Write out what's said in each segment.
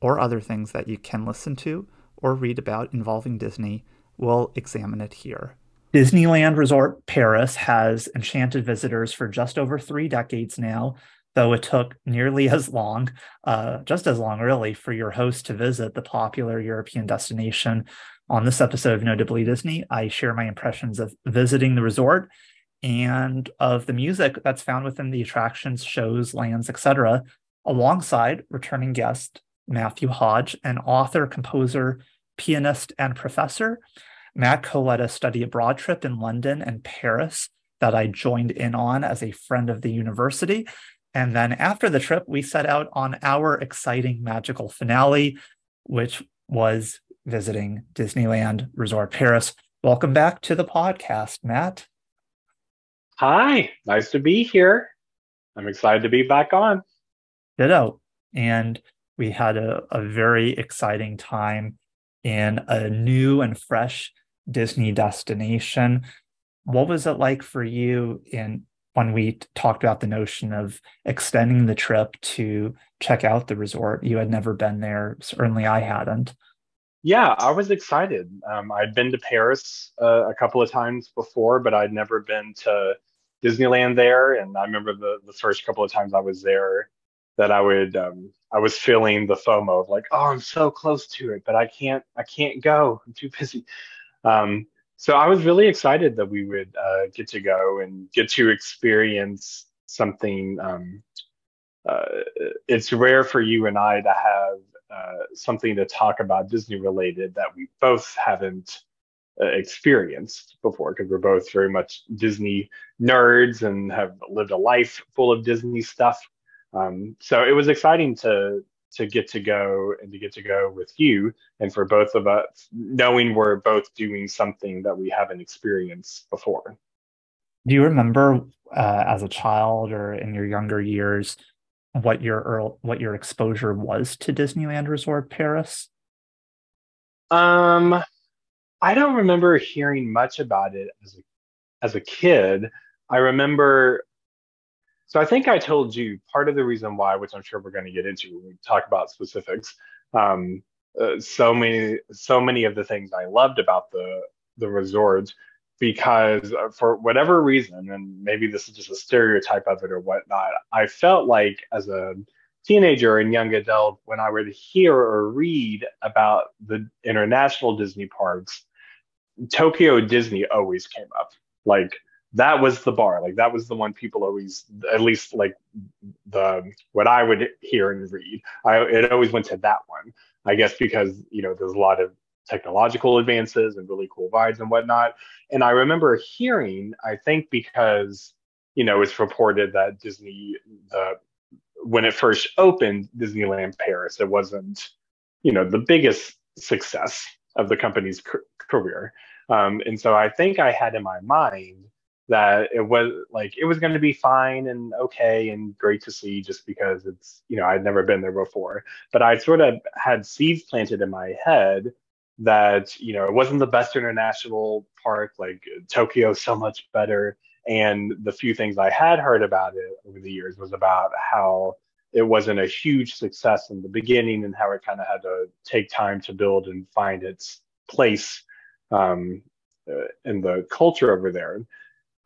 or other things that you can listen to or read about involving Disney, we'll examine it here. Disneyland Resort Paris has enchanted visitors for just over three decades now, though it took nearly as long, uh, just as long really, for your host to visit the popular European destination. On this episode of Notably Disney, I share my impressions of visiting the resort and of the music that's found within the attractions, shows, lands, etc., alongside returning guest Matthew Hodge, an author, composer, pianist, and professor. Matt co led a study abroad trip in London and Paris that I joined in on as a friend of the university. And then after the trip, we set out on our exciting magical finale, which was visiting Disneyland Resort Paris. Welcome back to the podcast, Matt. Hi, nice to be here. I'm excited to be back on. Ditto. And we had a, a very exciting time in a new and fresh Disney destination. What was it like for you in when we talked about the notion of extending the trip to check out the resort? You had never been there. Certainly I hadn't. Yeah, I was excited. Um, I'd been to Paris uh, a couple of times before, but I'd never been to Disneyland there. And I remember the, the first couple of times I was there that I would um, I was feeling the FOMO of like, oh, I'm so close to it, but I can't I can't go. I'm too busy. Um, so I was really excited that we would uh, get to go and get to experience something. Um, uh, it's rare for you and I to have uh, something to talk about Disney related that we both haven't uh, experienced before because we're both very much Disney nerds and have lived a life full of Disney stuff. Um, so it was exciting to to get to go and to get to go with you and for both of us knowing we're both doing something that we haven't experienced before. Do you remember uh, as a child or in your younger years what your earl- what your exposure was to Disneyland Resort Paris? Um, I don't remember hearing much about it as a as a kid. I remember so I think I told you part of the reason why, which I'm sure we're going to get into when we talk about specifics. Um, uh, so many, so many of the things I loved about the the resort, because uh, for whatever reason, and maybe this is just a stereotype of it or whatnot, I felt like as a teenager and young adult, when I would hear or read about the international Disney parks, Tokyo Disney always came up. Like that was the bar. Like that was the one people always at least like the what i would hear and read. I it always went to that one i guess because you know there's a lot of technological advances and really cool vibes and whatnot. And i remember hearing i think because you know it's reported that disney the when it first opened disneyland paris it wasn't you know the biggest success of the company's career. Um, and so i think i had in my mind that it was like it was going to be fine and okay and great to see just because it's you know I'd never been there before. But I sort of had seeds planted in my head that you know it wasn't the best international park like Tokyo so much better. And the few things I had heard about it over the years was about how it wasn't a huge success in the beginning and how it kind of had to take time to build and find its place um, uh, in the culture over there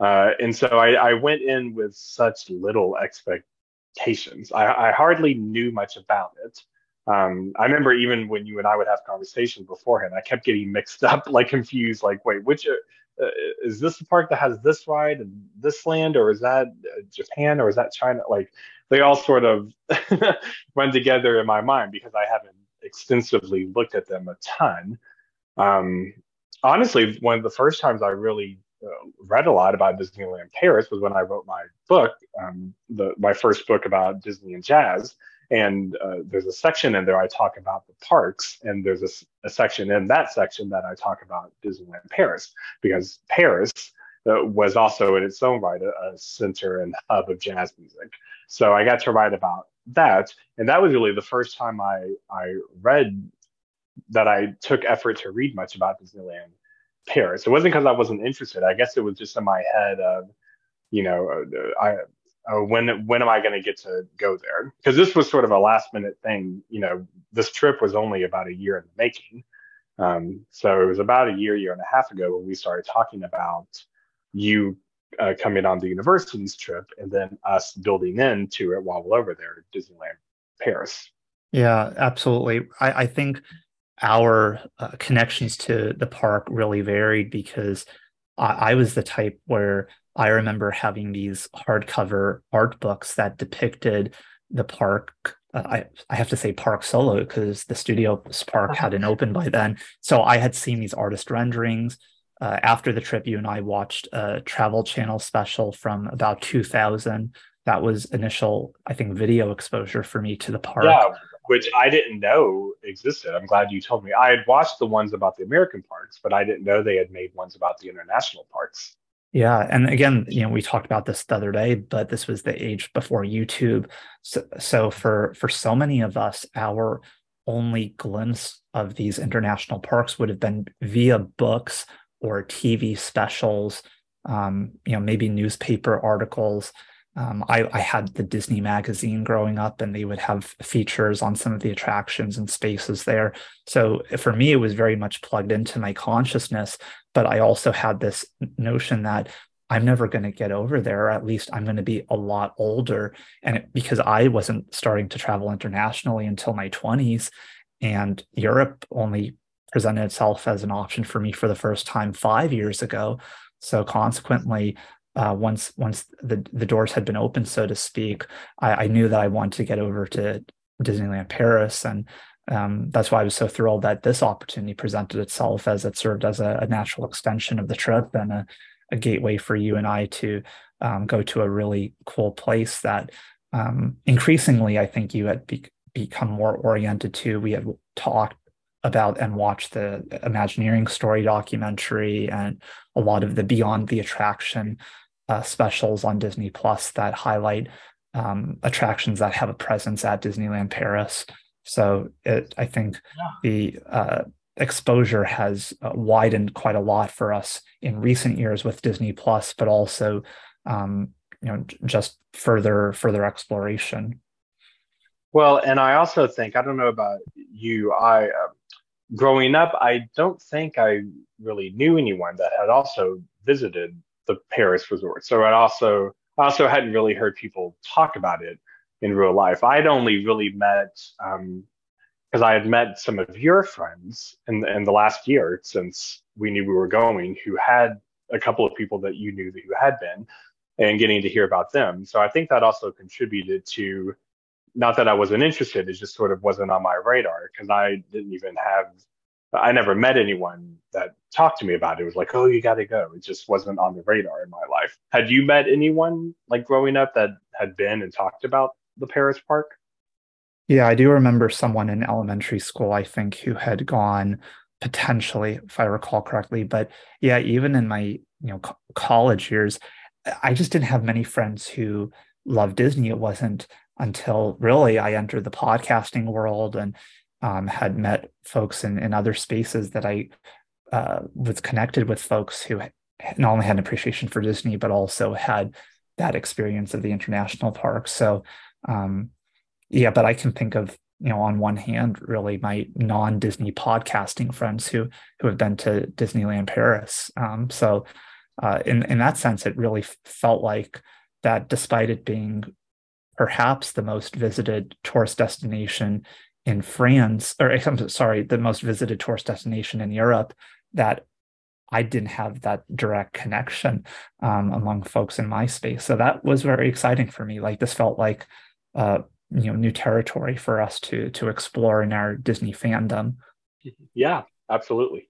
uh, and so I, I, went in with such little expectations. I, I hardly knew much about it. Um, I remember even when you and I would have conversations beforehand, I kept getting mixed up, like confused, like, wait, which uh, is this the park that has this ride and this land, or is that uh, Japan, or is that China? Like, they all sort of run together in my mind because I haven't extensively looked at them a ton. Um, honestly, one of the first times I really uh, read a lot about Disneyland Paris was when I wrote my book, um, the, my first book about Disney and jazz. And uh, there's a section in there I talk about the parks, and there's a, a, section in that section that I talk about Disneyland Paris because Paris uh, was also in its own right a, a center and hub of jazz music. So I got to write about that, and that was really the first time I I read that I took effort to read much about Disneyland Paris. It wasn't because I wasn't interested. I guess it was just in my head of, you know, uh, I uh, when when am I going to get to go there? Because this was sort of a last minute thing. You know, this trip was only about a year in the making. Um, so it was about a year, year and a half ago when we started talking about you uh, coming on the university's trip and then us building into it while we're over there at Disneyland Paris. Yeah, absolutely. I, I think our uh, connections to the park really varied because I, I, was the type where I remember having these hardcover art books that depicted the park. Uh, I, I have to say park solo because the studio park uh-huh. hadn't opened by then. So I had seen these artist renderings. Uh, after the trip, you and I watched a Travel Channel special from about 2000. That was initial, I think, video exposure for me to the park. Yeah, which I didn't know existed. I'm glad you told me. I had watched the ones about the American parks, but I didn't know they had made ones about the international parks. Yeah, and again, you know, we talked about this the other day, but this was the age before YouTube. So, so for for so many of us, our only glimpse of these international parks would have been via books or TV specials, um, you know, maybe newspaper articles. Um, I, I, had the Disney magazine growing up, and they would have features on some of the attractions and spaces there. So for me, it was very much plugged into my consciousness. But I also had this notion that I'm never going to get over there, at least I'm going to be a lot older. And it, because I wasn't starting to travel internationally until my 20s, and Europe only presented itself as an option for me for the first time five years ago. So consequently, uh, once once the the doors had been opened, so to speak, I, I knew that I wanted to get over to Disneyland Paris, and um, that's why I was so thrilled that this opportunity presented itself as it served as a, a natural extension of the trip and a, a, gateway for you and I to um, go to a really cool place that um, increasingly I think you had be- become more oriented to. We had talked about and watched the Imagineering story documentary and a lot of the Beyond the Attraction uh, specials on Disney Plus that highlight um, attractions that have a presence at Disneyland Paris. So it, I think yeah. the uh, exposure has uh, widened quite a lot for us in recent years with Disney Plus, but also um, you know just further further exploration. Well, and I also think I don't know about you. I uh, growing up, I don't think I really knew anyone that had also visited the Paris resort. So I also I also hadn't really heard people talk about it in real life. I'd only really met because um, I had met some of your friends in in the last year since we knew we were going, who had a couple of people that you knew that you had been, and getting to hear about them. So I think that also contributed to not that I wasn't interested, it just sort of wasn't on my radar because I didn't even have I never met anyone that talked to me about it. It was like, oh, you got to go. It just wasn't on the radar in my life. Had you met anyone like growing up that had been and talked about the Paris park? Yeah, I do remember someone in elementary school, I think, who had gone potentially, if I recall correctly. But yeah, even in my you know co- college years, I just didn't have many friends who loved Disney. It wasn't until really I entered the podcasting world and um, had met folks in, in other spaces that I uh, was connected with folks who not only had an appreciation for Disney, but also had that experience of the international park. So, um, yeah, but I can think of you know on one hand really my non-disney podcasting friends who who have been to disneyland paris um, so uh, in in that sense it really felt like that despite it being perhaps the most visited tourist destination in france or i'm sorry the most visited tourist destination in europe that i didn't have that direct connection um, among folks in my space so that was very exciting for me like this felt like uh, you know new territory for us to to explore in our Disney fandom. Yeah, absolutely.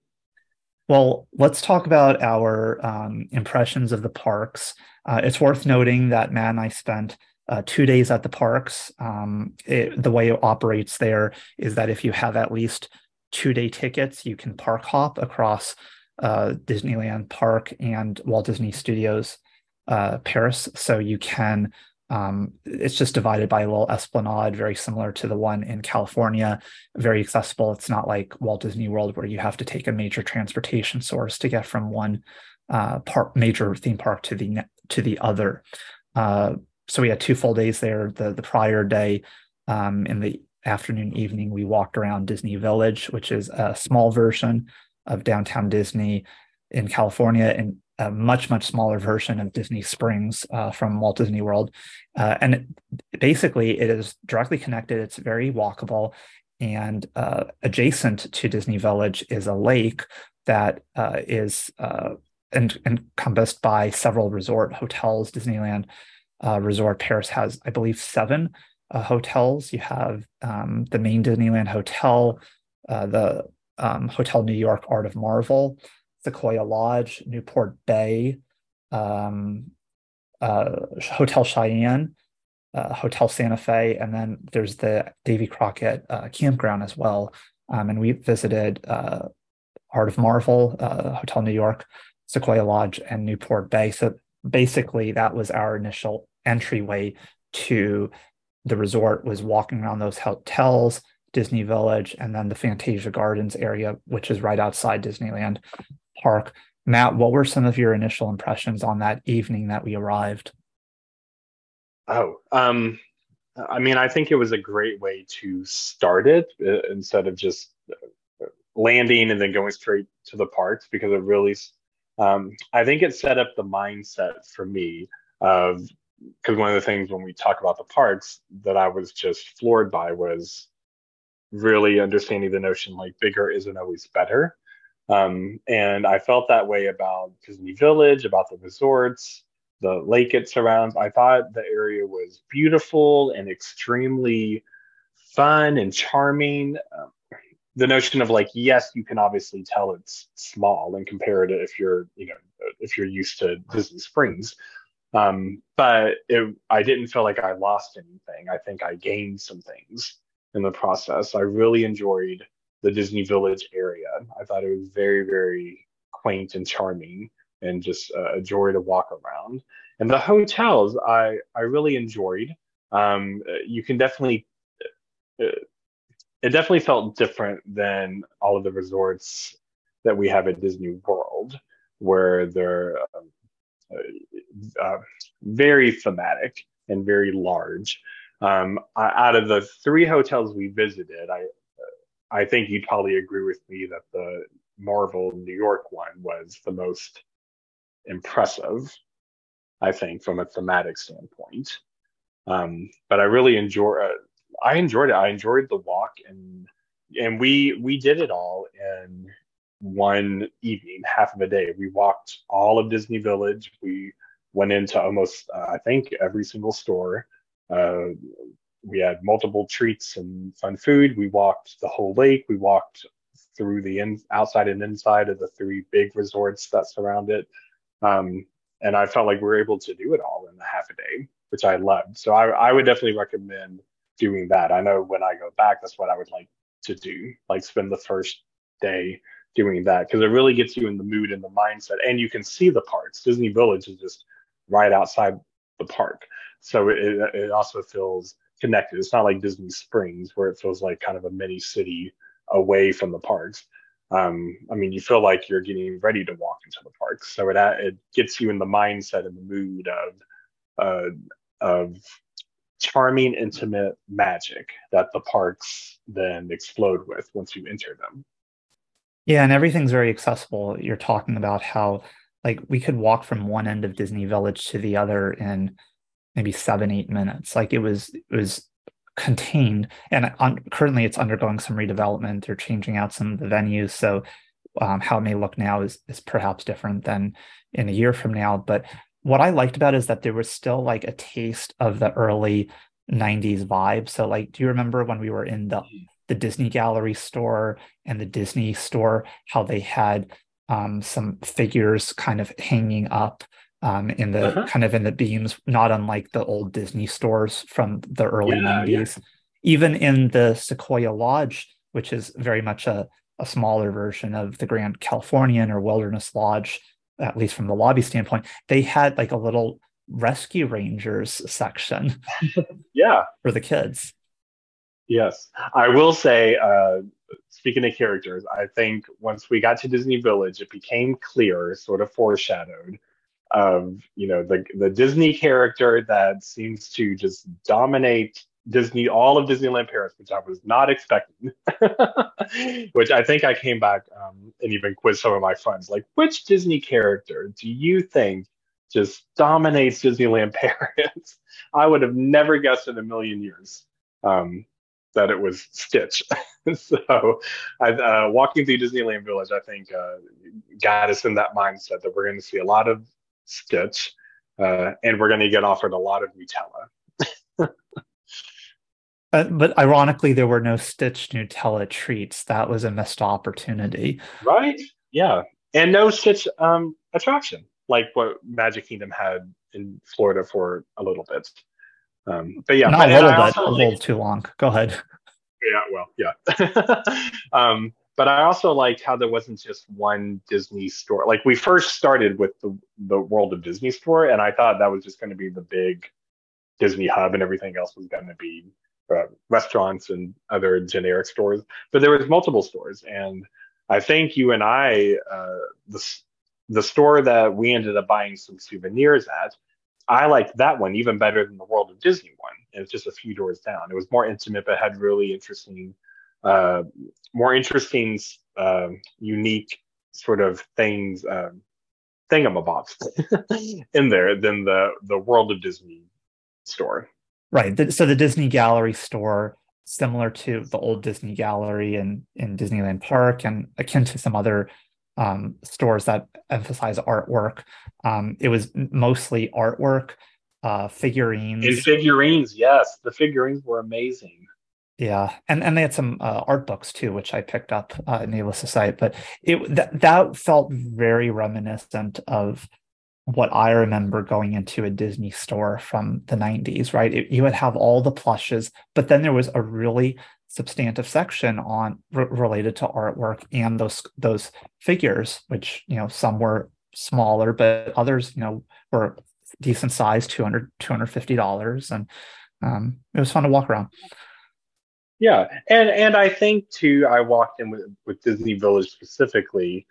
Well, let's talk about our um, impressions of the parks. Uh, it's worth noting that Matt and I spent uh, two days at the parks. Um, it, the way it operates there is that if you have at least two day tickets, you can park hop across uh, Disneyland Park and Walt Disney Studios uh, Paris. So you can um, it's just divided by a little esplanade, very similar to the one in California. Very accessible. It's not like Walt Disney World where you have to take a major transportation source to get from one uh, park, major theme park to the to the other. So we had two full days there. The the prior day, um, in the afternoon evening, we walked around Disney Village, which is a small version of downtown Disney in California, and a much much smaller version of Disney Springs uh, from Walt Disney World, uh, and it, basically it is directly connected. It's very walkable, and uh, adjacent to Disney Village is a lake that uh, is en- uh, encompassed by several resort hotels. Disneyland uh, Resort Paris has, I believe, seven hotels. You have um, the main Disneyland Hotel, the um, Hotel New York Art of Marvel. Sequoia Lodge, Newport Bay, um, uh, Hotel Cheyenne, uh, Hotel Santa Fe, and then there's the Davy Crockett uh, campground as well. Um, and we visited uh, Art of Marvel, uh, Hotel New York, Sequoia Lodge, and Newport Bay. So basically, that was our initial entryway to the resort. Was walking around those hotels, Disney Village, and then the Fantasia Gardens area, which is right outside Disneyland park. Matt, what were some of your initial impressions on that evening that we arrived? Oh, um, I mean, I think it was a great way to start it uh, instead of just uh, landing and then going straight to the parks because it really, um, I think it set up the mindset for me of because one of the things when we talk about the parks that I was just floored by was really understanding the notion like bigger isn't always better. Um, and I felt that way about Disney Village, about the resorts, the lake it surrounds. I thought the area was beautiful and extremely fun and charming. Um, the notion of like, yes, you can obviously tell it's small and compare it if you're, you know, if you're used to Disney Springs. Um, but it, I didn't feel like I lost anything. I think I gained some things in the process. I really enjoyed the Disney Village area. I thought it was very, very quaint and charming and just uh, a joy to walk around. And the hotels, I, I really enjoyed. Um, you can definitely, uh, it definitely felt different than all of the resorts that we have at Disney World, where they're um, uh, uh very thematic and very large. Um, out of the three hotels we visited, I I think you'd probably agree with me that the Marvel New York one was the most impressive, I think, from a thematic standpoint. Um, but I really enjoy. Uh, I enjoyed it. I enjoyed the walk, and and we we did it all in one evening, half of a day. We walked all of Disney Village. We went into almost, uh, I think, every single store. Uh, we had multiple treats and fun food. We walked the whole lake. We walked through the in, outside and inside of the three big resorts that surround it. Um, and I felt like we were able to do it all in a half a day, which I loved. So I, I would definitely recommend doing that. I know when I go back, that's what I would like to do, like spend the first day doing that because it really gets you in the mood and the mindset, and you can see the parks. Disney Village is just right outside the park, so it it also feels connected. It's not like Disney Springs where it feels like kind of a mini city away from the parks. Um, I mean, you feel like you're getting ready to walk into the parks, so it it gets you in the mindset and the mood of uh, of charming, intimate magic that the parks then explode with once you enter them. Yeah, and everything's very accessible. You're talking about how like we could walk from one end of Disney Village to the other in maybe seven, eight minutes. Like it was it was contained, and on, currently it's undergoing some redevelopment. They're changing out some of the venues, so um, how it may look now is is perhaps different than in a year from now. But what I liked about it is that there was still like a taste of the early 90s vibe. So like do you remember when we were in the the Disney Gallery store and the Disney store how they had um, some figures kind of hanging up um, in the uh-huh. kind of in the beams, not unlike the old Disney stores from the early yeah, 90s. Yeah. Even in the Sequoia Lodge, which is very much a, a smaller version of the Grand Californian or Wilderness Lodge, at least from the lobby standpoint, they had like a little rescue rangers section. yeah. For the kids. Yes. I will say, uh, speaking of characters, I think once we got to Disney Village, it became clear, sort of foreshadowed, of you know the the Disney character that seems to just dominate Disney, all of Disneyland Paris, which I was not expecting. which I think I came back um, and even quizzed some of my friends, like, which Disney character do you think just dominates Disneyland Paris? I would have never guessed in a million years um, that it was Stitch. so, I, uh, walking through Disneyland Village, I think uh, got us in that mindset that we're going to see a lot of Stitch, uh, and we're going to get offered a lot of Nutella. Uh, but ironically, there were no Stitch Nutella treats. That was a missed opportunity. Right? Yeah. And no Stitch um, attraction, like what Magic Kingdom had in Florida for a little bit. Um, but yeah, not a little bit, a little too long. Go ahead. Yeah, well, yeah. um, but I also liked how there wasn't just one Disney store. Like we first started with the the World of Disney store, and I thought that was just going to be the big Disney hub, and everything else was going to be uh, restaurants and other generic stores, but there was multiple stores, and I think you and I, uh, the the store that we ended up buying some souvenirs at, I liked that one even better than the World of Disney one. It was just a few doors down. It was more intimate, but had really interesting, uh, more interesting, uh, unique sort of things, um, thingamabobs in there than the the World of Disney store. Right. So the Disney Gallery store, similar to the old Disney Gallery in, in Disneyland Park and akin to some other um, stores that emphasize artwork. Um, it was mostly artwork, uh, figurines. And figurines, yes. The figurines were amazing. Yeah, and and they had some uh, art books too, which I picked up. Uh, needless to say, but it that that felt very reminiscent of what I remember going into a Disney store from the 90s, right? It, you would have all the plushes, but then there was a really substantive section on r- related to artwork and those those figures, which you know some were smaller, but others you know were decent size, 200 250 dollars, and um, it was fun to walk around. Yeah, and and I think too, I walked in with with Disney Village specifically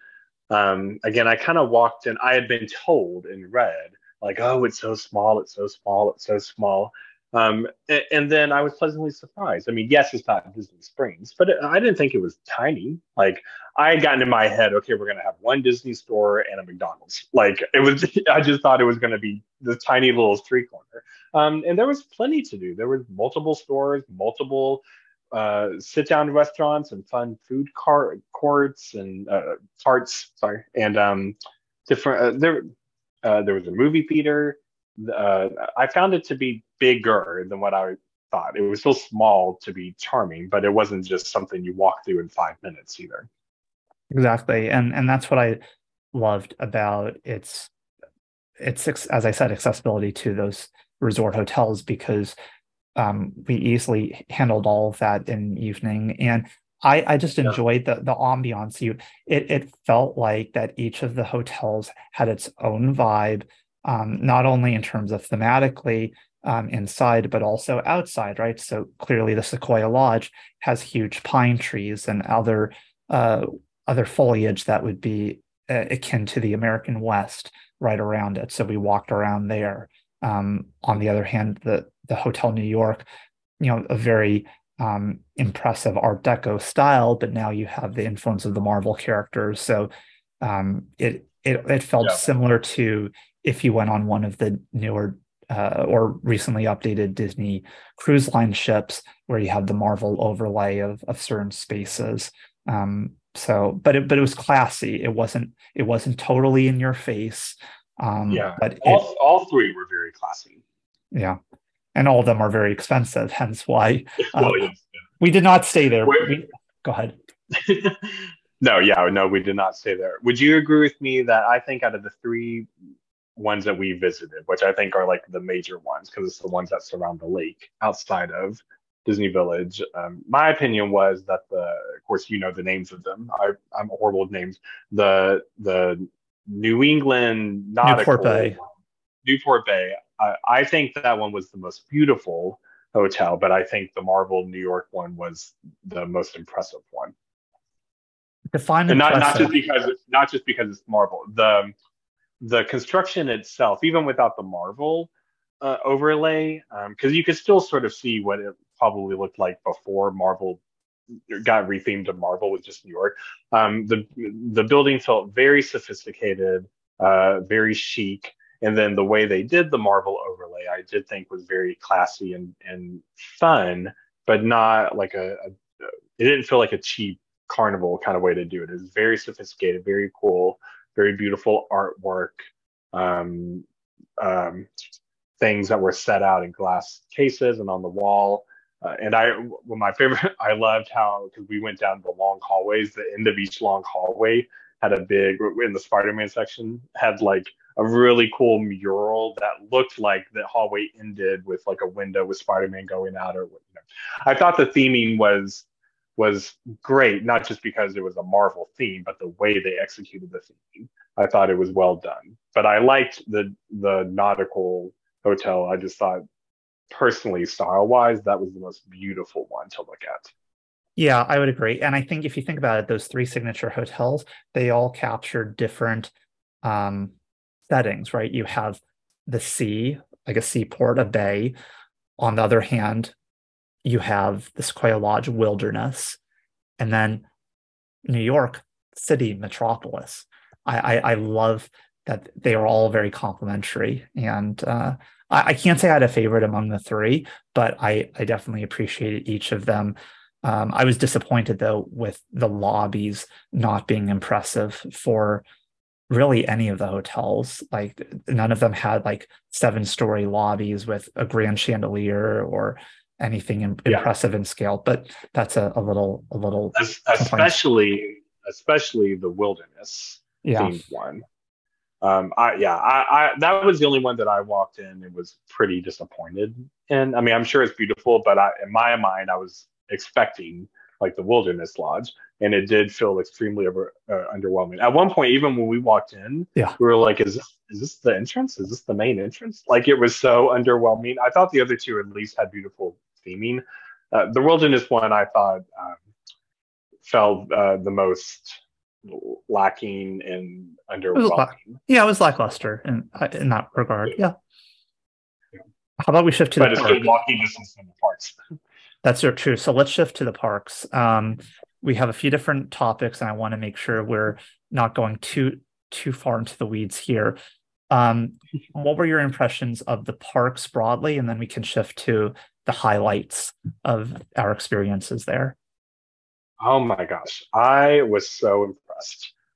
um, again, I kind of walked in, I had been told and read, like, oh, it's so small, it's so small, it's so small. Um, and, and, then I was pleasantly surprised. I mean, yes, it's not Disney Springs, but it, I didn't think it was tiny. Like, I had gotten in my head, okay, we're to have one Disney store and a McDonald's. Like, it was, I just thought it was to be the tiny little street corner. Um, and there was plenty to do. There was multiple stores, multiple uh, sit down restaurants and fun food car- courts and uh, carts. Sorry, and um, different. Uh, there, uh, there was a movie theater. Uh, I found it to be bigger than what I thought. It was still small to be charming, but it wasn't just something you walk through in five minutes either. Exactly, and and that's what I loved about its its as I said accessibility to those resort hotels because um, we easily handled all of that in evening. And I, I just enjoyed the the ambiance. You it it felt like that each of the hotels had its own vibe, um, not only in terms of thematically um, inside, but also outside, right? So clearly the Sequoia Lodge has huge pine trees and other uh, other foliage that would be uh, akin to the American West right around it. So we walked around there. Um, on the other hand, the the Hotel New York, you know, a very um, impressive Art Deco style, but now you have the influence of the Marvel characters. So um, it it it felt yeah. similar to if you went on one of the newer uh, or recently updated Disney cruise line ships, where you have the Marvel overlay of of certain spaces. Um, so, but it but it was classy. It wasn't it wasn't totally in your face. Um, yeah, but all, it, all three were very classy. Yeah, and all of them are very expensive. Hence why uh, well, yes, yeah. we did not stay there. We, go ahead. no, yeah, no, we did not stay there. Would you agree with me that I think out of the three ones that we visited, which I think are like the major ones because it's the ones that surround the lake outside of Disney Village. Um, my opinion was that the, of course, you know the names of them. I, I'm horrible with names. The the New England nautical Newport Bay. Newport Bay. I, I think that one was the most beautiful hotel, but I think the Marvel New York one was the most impressive one. Define and not not just because not just because it's Marvel. The the construction itself, even without the Marvel uh, overlay, because um, you could still sort of see what it probably looked like before Marvel got rethemed to Marvel with just New York. Um, the the building felt very sophisticated, uh, very chic, and then the way they did the Marvel overlay, I did think was very classy and and fun, but not like a, a it didn't feel like a cheap carnival kind of way to do it. It was very sophisticated, very cool, very beautiful artwork. Um, um, things that were set out in glass cases and on the wall. Uh, and I, well, my favorite, I loved how because we went down the long hallways. The end of each long hallway had a big in the Spider-Man section had like a really cool mural that looked like the hallway ended with like a window with Spider-Man going out or you know. I thought the theming was was great, not just because it was a Marvel theme, but the way they executed the theme. I thought it was well done. But I liked the the nautical hotel. I just thought personally, style wise, that was the most beautiful one to look at. Yeah, I would agree. And I think if you think about it, those three signature hotels, they all capture different um, settings, right? You have the sea, like a seaport, a bay. On the other hand, you have the Sequoia Lodge wilderness, and then New York City metropolis. I, I, I love that they are all very complementary. And uh, I, I, can't say I had a favorite among the three, but I, I definitely appreciated each of them. Um, I was disappointed though with the lobbies not being impressive for really any of the hotels. Like none of them had like seven story lobbies with a grand chandelier or anything yeah. impressive in scale. But that's a, a little a little especially especially the wilderness yeah. themed one um, I yeah, I, I that was the only one that I walked in and was pretty disappointed. And I mean, I'm sure it's beautiful, but I, in my mind, I was expecting like the Wilderness Lodge, and it did feel extremely over, uh, underwhelming. At one point, even when we walked in, yeah, we were like, "Is this is this the entrance? Is this the main entrance?" Like it was so underwhelming. I thought the other two at least had beautiful theming. Uh, the Wilderness one, I thought um, felt uh, the most lacking and underwhelming. Yeah, it was lackluster in in that regard. Yeah. yeah. How about we shift to but the it's park? walking distance from the parks. That's true. So let's shift to the parks. Um, we have a few different topics, and I want to make sure we're not going too too far into the weeds here. Um, what were your impressions of the parks broadly, and then we can shift to the highlights of our experiences there. Oh my gosh, I was so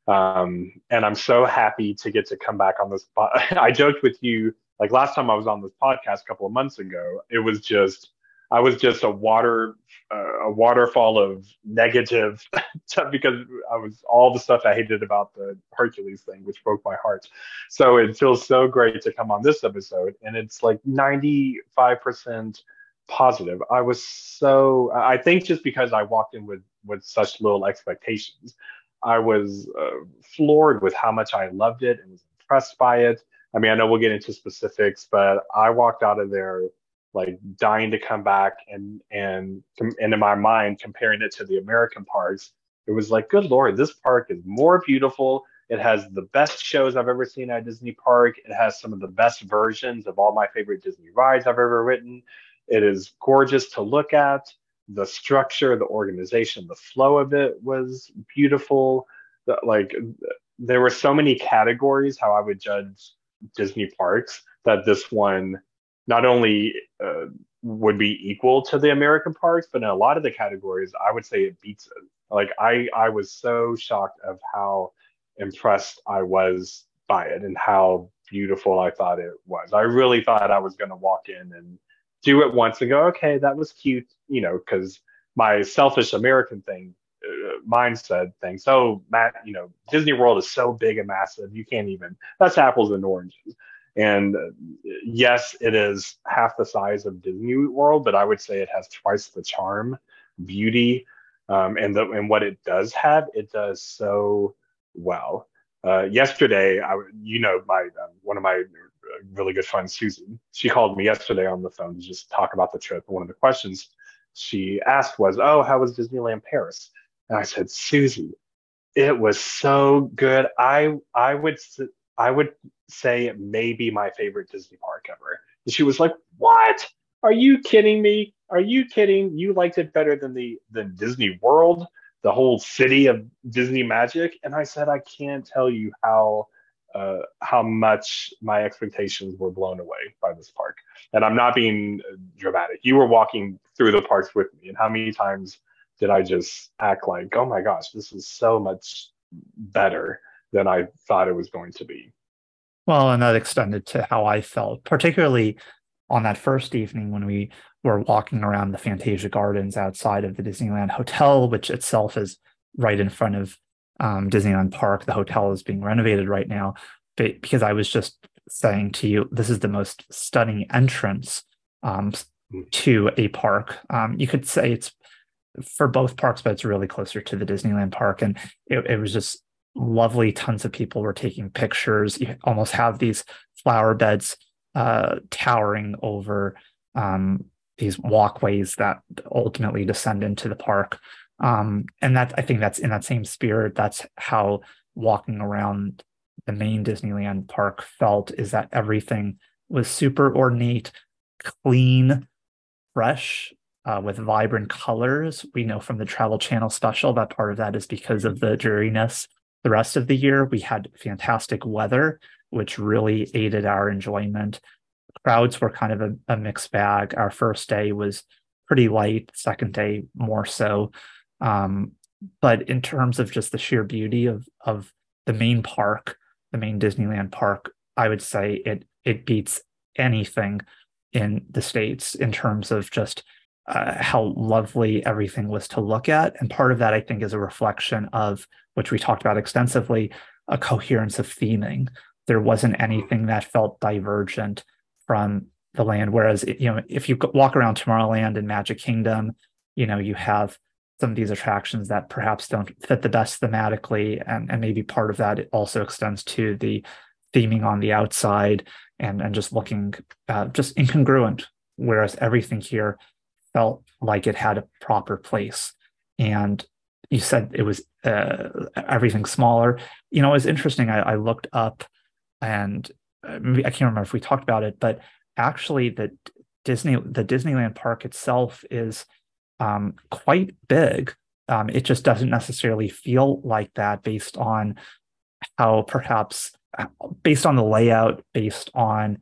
Um, and I'm so happy to get to come back on this. Po- I joked with you like last time I was on this podcast a couple of months ago. It was just I was just a water uh, a waterfall of negative stuff because I was all the stuff I hated about the Hercules thing, which broke my heart. So it feels so great to come on this episode, and it's like 95 percent positive. I was so I think just because I walked in with with such little expectations, I was uh, floored with how much I loved it and was impressed by it. I mean, I know we'll get into specifics, but I walked out of there like dying to come back and and and in my mind comparing it to the American parks, it was like, good lord, this park is more beautiful. It has the best shows I've ever seen at Disney Park. It has some of the best versions of all my favorite Disney rides I've ever written. It is gorgeous to look at. The structure, the organization, the flow of it was beautiful. Like there were so many categories how I would judge Disney parks that this one not only uh, would be equal to the American parks, but in a lot of the categories, I would say it beats it. Like I, I was so shocked of how impressed I was by it and how beautiful I thought it was. I really thought I was going to walk in and do it once and go, okay, that was cute, you know, because my selfish American thing, uh, mindset thing. So, Matt, you know, Disney World is so big and massive, you can't even, that's apples and oranges. And uh, yes, it is half the size of Disney World, but I would say it has twice the charm, beauty, um, and the and what it does have, it does so well. Uh, yesterday, I, you know, my um, one of my really good friend Susan. She called me yesterday on the phone to just talk about the trip. One of the questions she asked was, "Oh, how was Disneyland Paris?" And I said, "Susie, it was so good. I I would I would say it may be my favorite Disney park ever." And she was like, "What? Are you kidding me? Are you kidding? You liked it better than the than Disney World, the whole city of Disney magic?" And I said, "I can't tell you how." Uh, how much my expectations were blown away by this park. And I'm not being dramatic. You were walking through the parks with me, and how many times did I just act like, oh my gosh, this is so much better than I thought it was going to be? Well, and that extended to how I felt, particularly on that first evening when we were walking around the Fantasia Gardens outside of the Disneyland Hotel, which itself is right in front of um, Disneyland Park. The hotel is being renovated right now, but because I was just saying to you, this is the most stunning entrance um, hmm. to a park. Um, you could say it's for both parks, but it's really closer to the Disneyland Park, and it, it was just lovely. Tons of people were taking pictures. You almost have these flower beds uh, towering over um, these walkways that ultimately descend into the park. Um, and that I think that's in that same spirit. That's how walking around the main Disneyland park felt is that everything was super ornate, clean, fresh, uh, with vibrant colors. We know from the Travel Channel special that part of that is because of the dreariness. The rest of the year, we had fantastic weather, which really aided our enjoyment. Crowds were kind of a, a mixed bag. Our first day was pretty light, second day more so. Um, but in terms of just the sheer beauty of of the main park, the main Disneyland park, I would say it it beats anything in the states in terms of just uh, how lovely everything was to look at. And part of that, I think, is a reflection of which we talked about extensively, a coherence of theming. There wasn't anything that felt divergent from the land. Whereas, you know, if you walk around Tomorrowland and Magic Kingdom, you know, you have some of these attractions that perhaps don't fit the best thematically and, and maybe part of that also extends to the theming on the outside and and just looking uh, just incongruent whereas everything here felt like it had a proper place. And you said it was uh, everything smaller. You know it was interesting. I, I looked up and uh, i can't remember if we talked about it but actually the disney the disneyland park itself is um, quite big. Um, it just doesn't necessarily feel like that based on how perhaps based on the layout, based on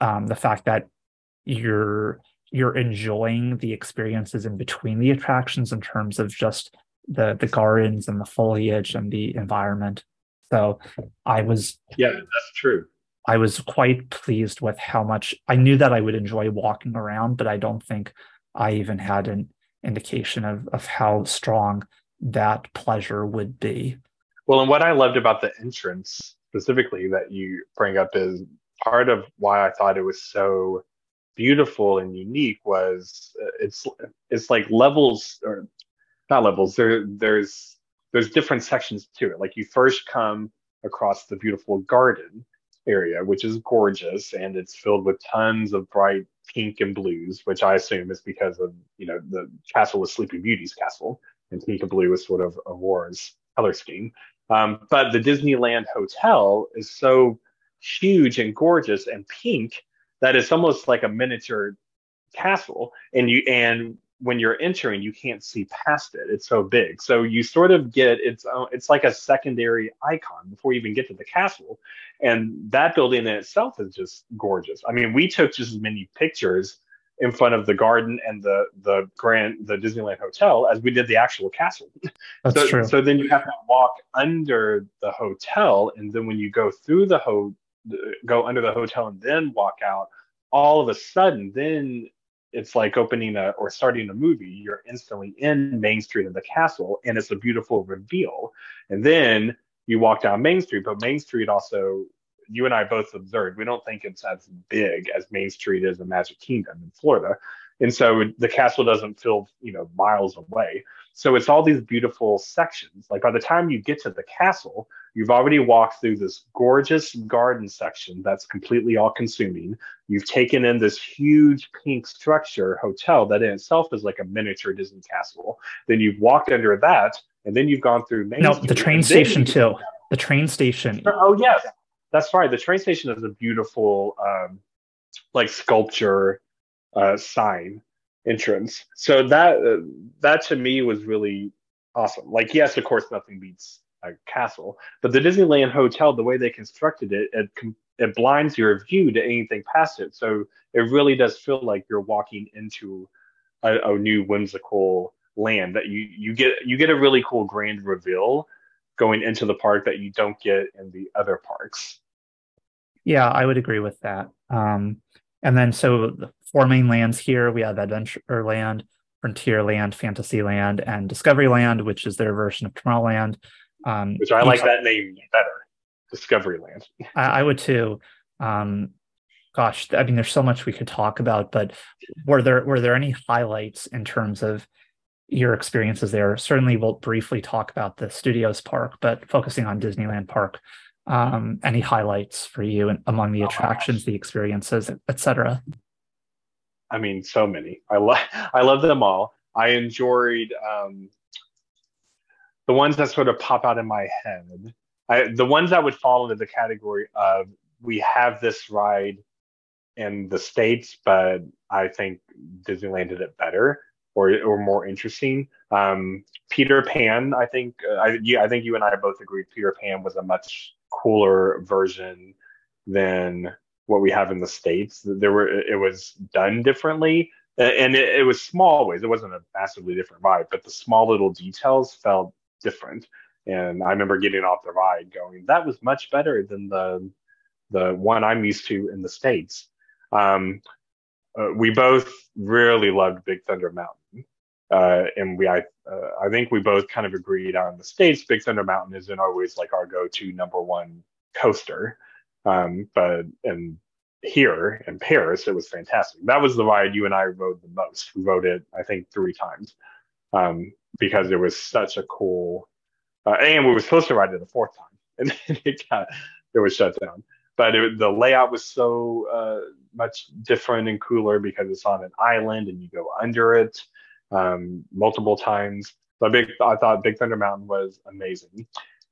um, the fact that you're you're enjoying the experiences in between the attractions in terms of just the the gardens and the foliage and the environment. So I was yeah, that's true. I was quite pleased with how much I knew that I would enjoy walking around, but I don't think I even had an indication of of how strong that pleasure would be. Well, and what I loved about the entrance specifically that you bring up is part of why I thought it was so beautiful and unique was uh, it's it's like levels or not levels. There there's there's different sections to it. Like you first come across the beautiful garden area, which is gorgeous, and it's filled with tons of bright pink and blues, which I assume is because of you know the castle was Sleeping Beauty's castle, and pink and blue is sort of Aurora's color scheme. Um, but the Disneyland Hotel is so huge and gorgeous and pink that it's almost like a miniature castle, and you and when you're entering, you can't see past it. It's so big. So you sort of get it's uh, it's like a secondary icon before you even get to the castle. And that building in itself is just gorgeous. I mean, we took just as many pictures in front of the garden and the the grand the Disneyland hotel as we did the actual castle. That's so, true. So then you have to walk under the hotel, and then when you go through the ho go under the hotel and then walk out, all of a sudden, then it's like opening a or starting a movie. You're instantly in Main Street of the castle, and it's a beautiful reveal. And then you walk down Main Street, but Main Street also, you and I both observed, we don't think it's as big as Main Street is in Magic Kingdom in Florida. And so the castle doesn't feel, you know, miles away. So it's all these beautiful sections. Like by the time you get to the castle, you've already walked through this gorgeous garden section that's completely all consuming. You've taken in this huge pink structure hotel that in itself is like a miniature Disney castle. Then you've walked under that, and then you've gone through Main No, Street, the train station too. The train station. Oh yes, that's right. The train station is a beautiful, um, like sculpture uh, sign entrance. So that uh, that to me was really awesome. Like yes, of course, nothing beats a castle, but the Disneyland Hotel, the way they constructed it, it it blinds your view to anything past it. So it really does feel like you're walking into a, a new whimsical land that you you get you get a really cool grand reveal going into the park that you don't get in the other parks. Yeah, I would agree with that. Um, and then so the four main lands here we have Adventureland, Frontierland, Fantasyland, and Discoveryland, which is their version of Tomorrowland. Um, Which I like that name better, Discoveryland. I, I would too. Um, gosh, I mean, there's so much we could talk about, but were there were there any highlights in terms of your experiences there? Certainly, we'll briefly talk about the Studios Park, but focusing on Disneyland Park. Um, any highlights for you and among the Oh, attractions, the experiences, etc. I mean, so many. I love I love them all. I enjoyed um, the ones that sort of pop out in my head. I, the ones that would fall into the category of we have this ride in the states, but I think Disneyland did it better or or more interesting. Um, Peter Pan, I think uh, I you, I think you and I both agreed Peter Pan was a much cooler version than what we have in the states. There were it was done differently, and it, it was small ways. It wasn't a massively different ride, but the small little details felt different. And I remember getting off the ride going, that was much better than the the one I'm used to in the states. Um, uh, we both really loved Big Thunder Mountain, uh, and we I uh, I think we both kind of agreed on the states. Big Thunder Mountain isn't always like our go-to number one coaster, um, but and here in Paris it was fantastic. That was the ride you and I rode the most. We rode it I think three times um, because it was such a cool, uh, and we were supposed to ride it a fourth time, and then it got it was shut down. But it, the layout was so uh, much different and cooler because it's on an island and you go under it um, multiple times. So big, I thought Big Thunder Mountain was amazing,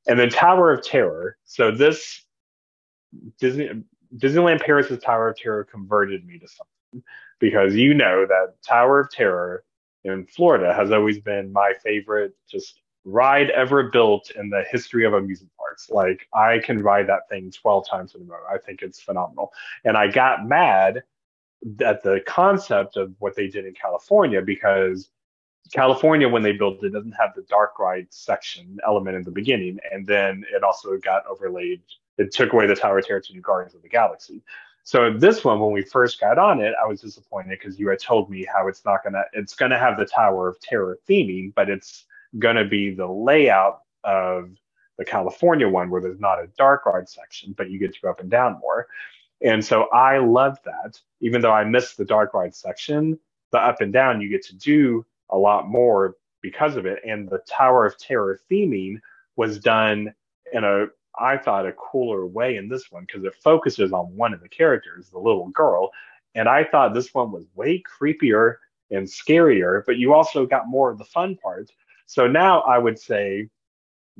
and then Tower of Terror. So this Disney Disneyland Paris's Tower of Terror converted me to something because you know that Tower of Terror in Florida has always been my favorite just ride ever built in the history of amusement parks. Like I can ride that thing 12 times in a row. I think it's phenomenal. And I got mad at the concept of what they did in California because California, when they built it, doesn't have the dark ride section element in the beginning. And then it also got overlaid. It took away the Tower of Terror to New Guardians of the Galaxy. So this one, when we first got on it, I was disappointed because you had told me how it's not gonna, it's gonna have the Tower of Terror theming, but it's gonna be the layout of the California one where there's not a dark ride section, but you get to go up and down more. And so I love that, even though I missed the dark ride section, the up and down you get to do a lot more because of it. And the Tower of Terror theming was done in a, I thought, a cooler way in this one because it focuses on one of the characters, the little girl. And I thought this one was way creepier and scarier, but you also got more of the fun parts. So now I would say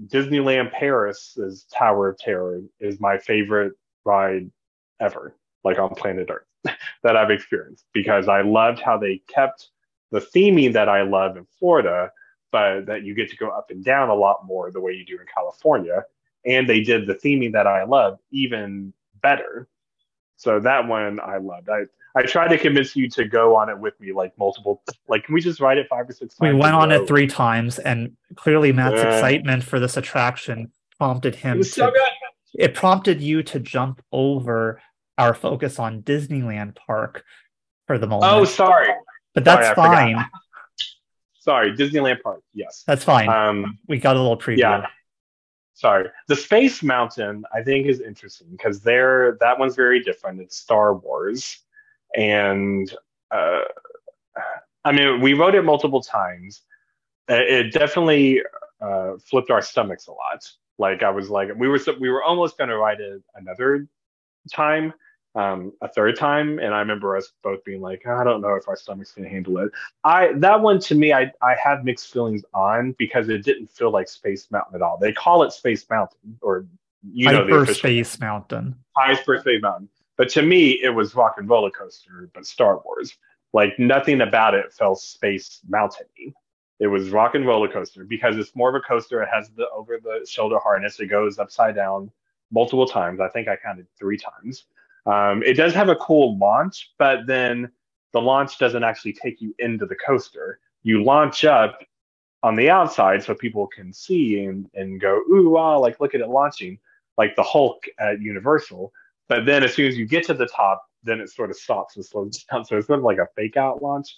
Disneyland Paris's Tower of Terror is my favorite ride ever, like on planet Earth, that I've experienced because I loved how they kept the theming that I love in Florida, but that you get to go up and down a lot more the way you do in California. And they did the theming that I love even better. So that one I loved. I I tried to convince you to go on it with me like multiple like can we just ride it five or six times? We went on it three times, and clearly Matt's Yeah. excitement for this attraction prompted him was to so it prompted you to jump over our focus on Disneyland Park for the moment. Oh, sorry. but that's forgot. fine. Sorry, Disneyland Park. Yes. That's fine. Um we got a little preview. yeah. Sorry. The Space Mountain I think is interesting because there that one's very different. It's Star Wars. And uh I mean we wrote it multiple times. Uh, It definitely uh flipped our stomachs a lot. Like I was like we were we were almost going to write it another time, um, a third time, and I remember us both being like, I don't know if our stomachs can handle it. I that one to me, I I had mixed feelings on because it didn't feel like Space Mountain at all. They call it Space Mountain, or you know Hyperspace Mountain. Hyperspace Mountain. But to me, it was Rock and Roller Coaster, but Star Wars. Like nothing about it felt Space Mountain-y. It was Rock and Roller Coaster because it's more of a coaster. It has the over the shoulder harness. It goes upside down multiple times. I think I counted three times. Um, it does have a cool launch, but then the launch doesn't actually take you into the coaster. You launch up on the outside so people can see and, and go, ooh, wow, like look at it launching, like the Hulk at Universal. But then as soon as you get to the top, then it sort of stops and slows down. So it's sort of like a fake out launch.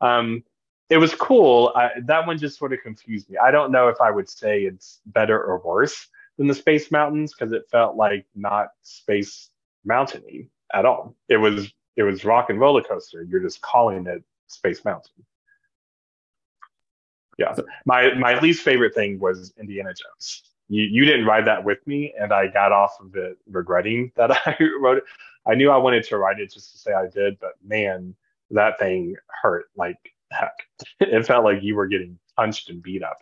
Um, it was cool. I, that one just sort of confused me. I don't know if I would say it's better or worse than the Space Mountains because it felt like not Space Mountainy at all. It was it was rock and roller coaster. You're just calling it Space Mountain. Yeah. My my least favorite thing was Indiana Jones. You you didn't ride that with me, and I got off of it regretting that I wrote it. I knew I wanted to write it just to say I did, but man, that thing hurt like heck. It felt like you were getting punched and beat up.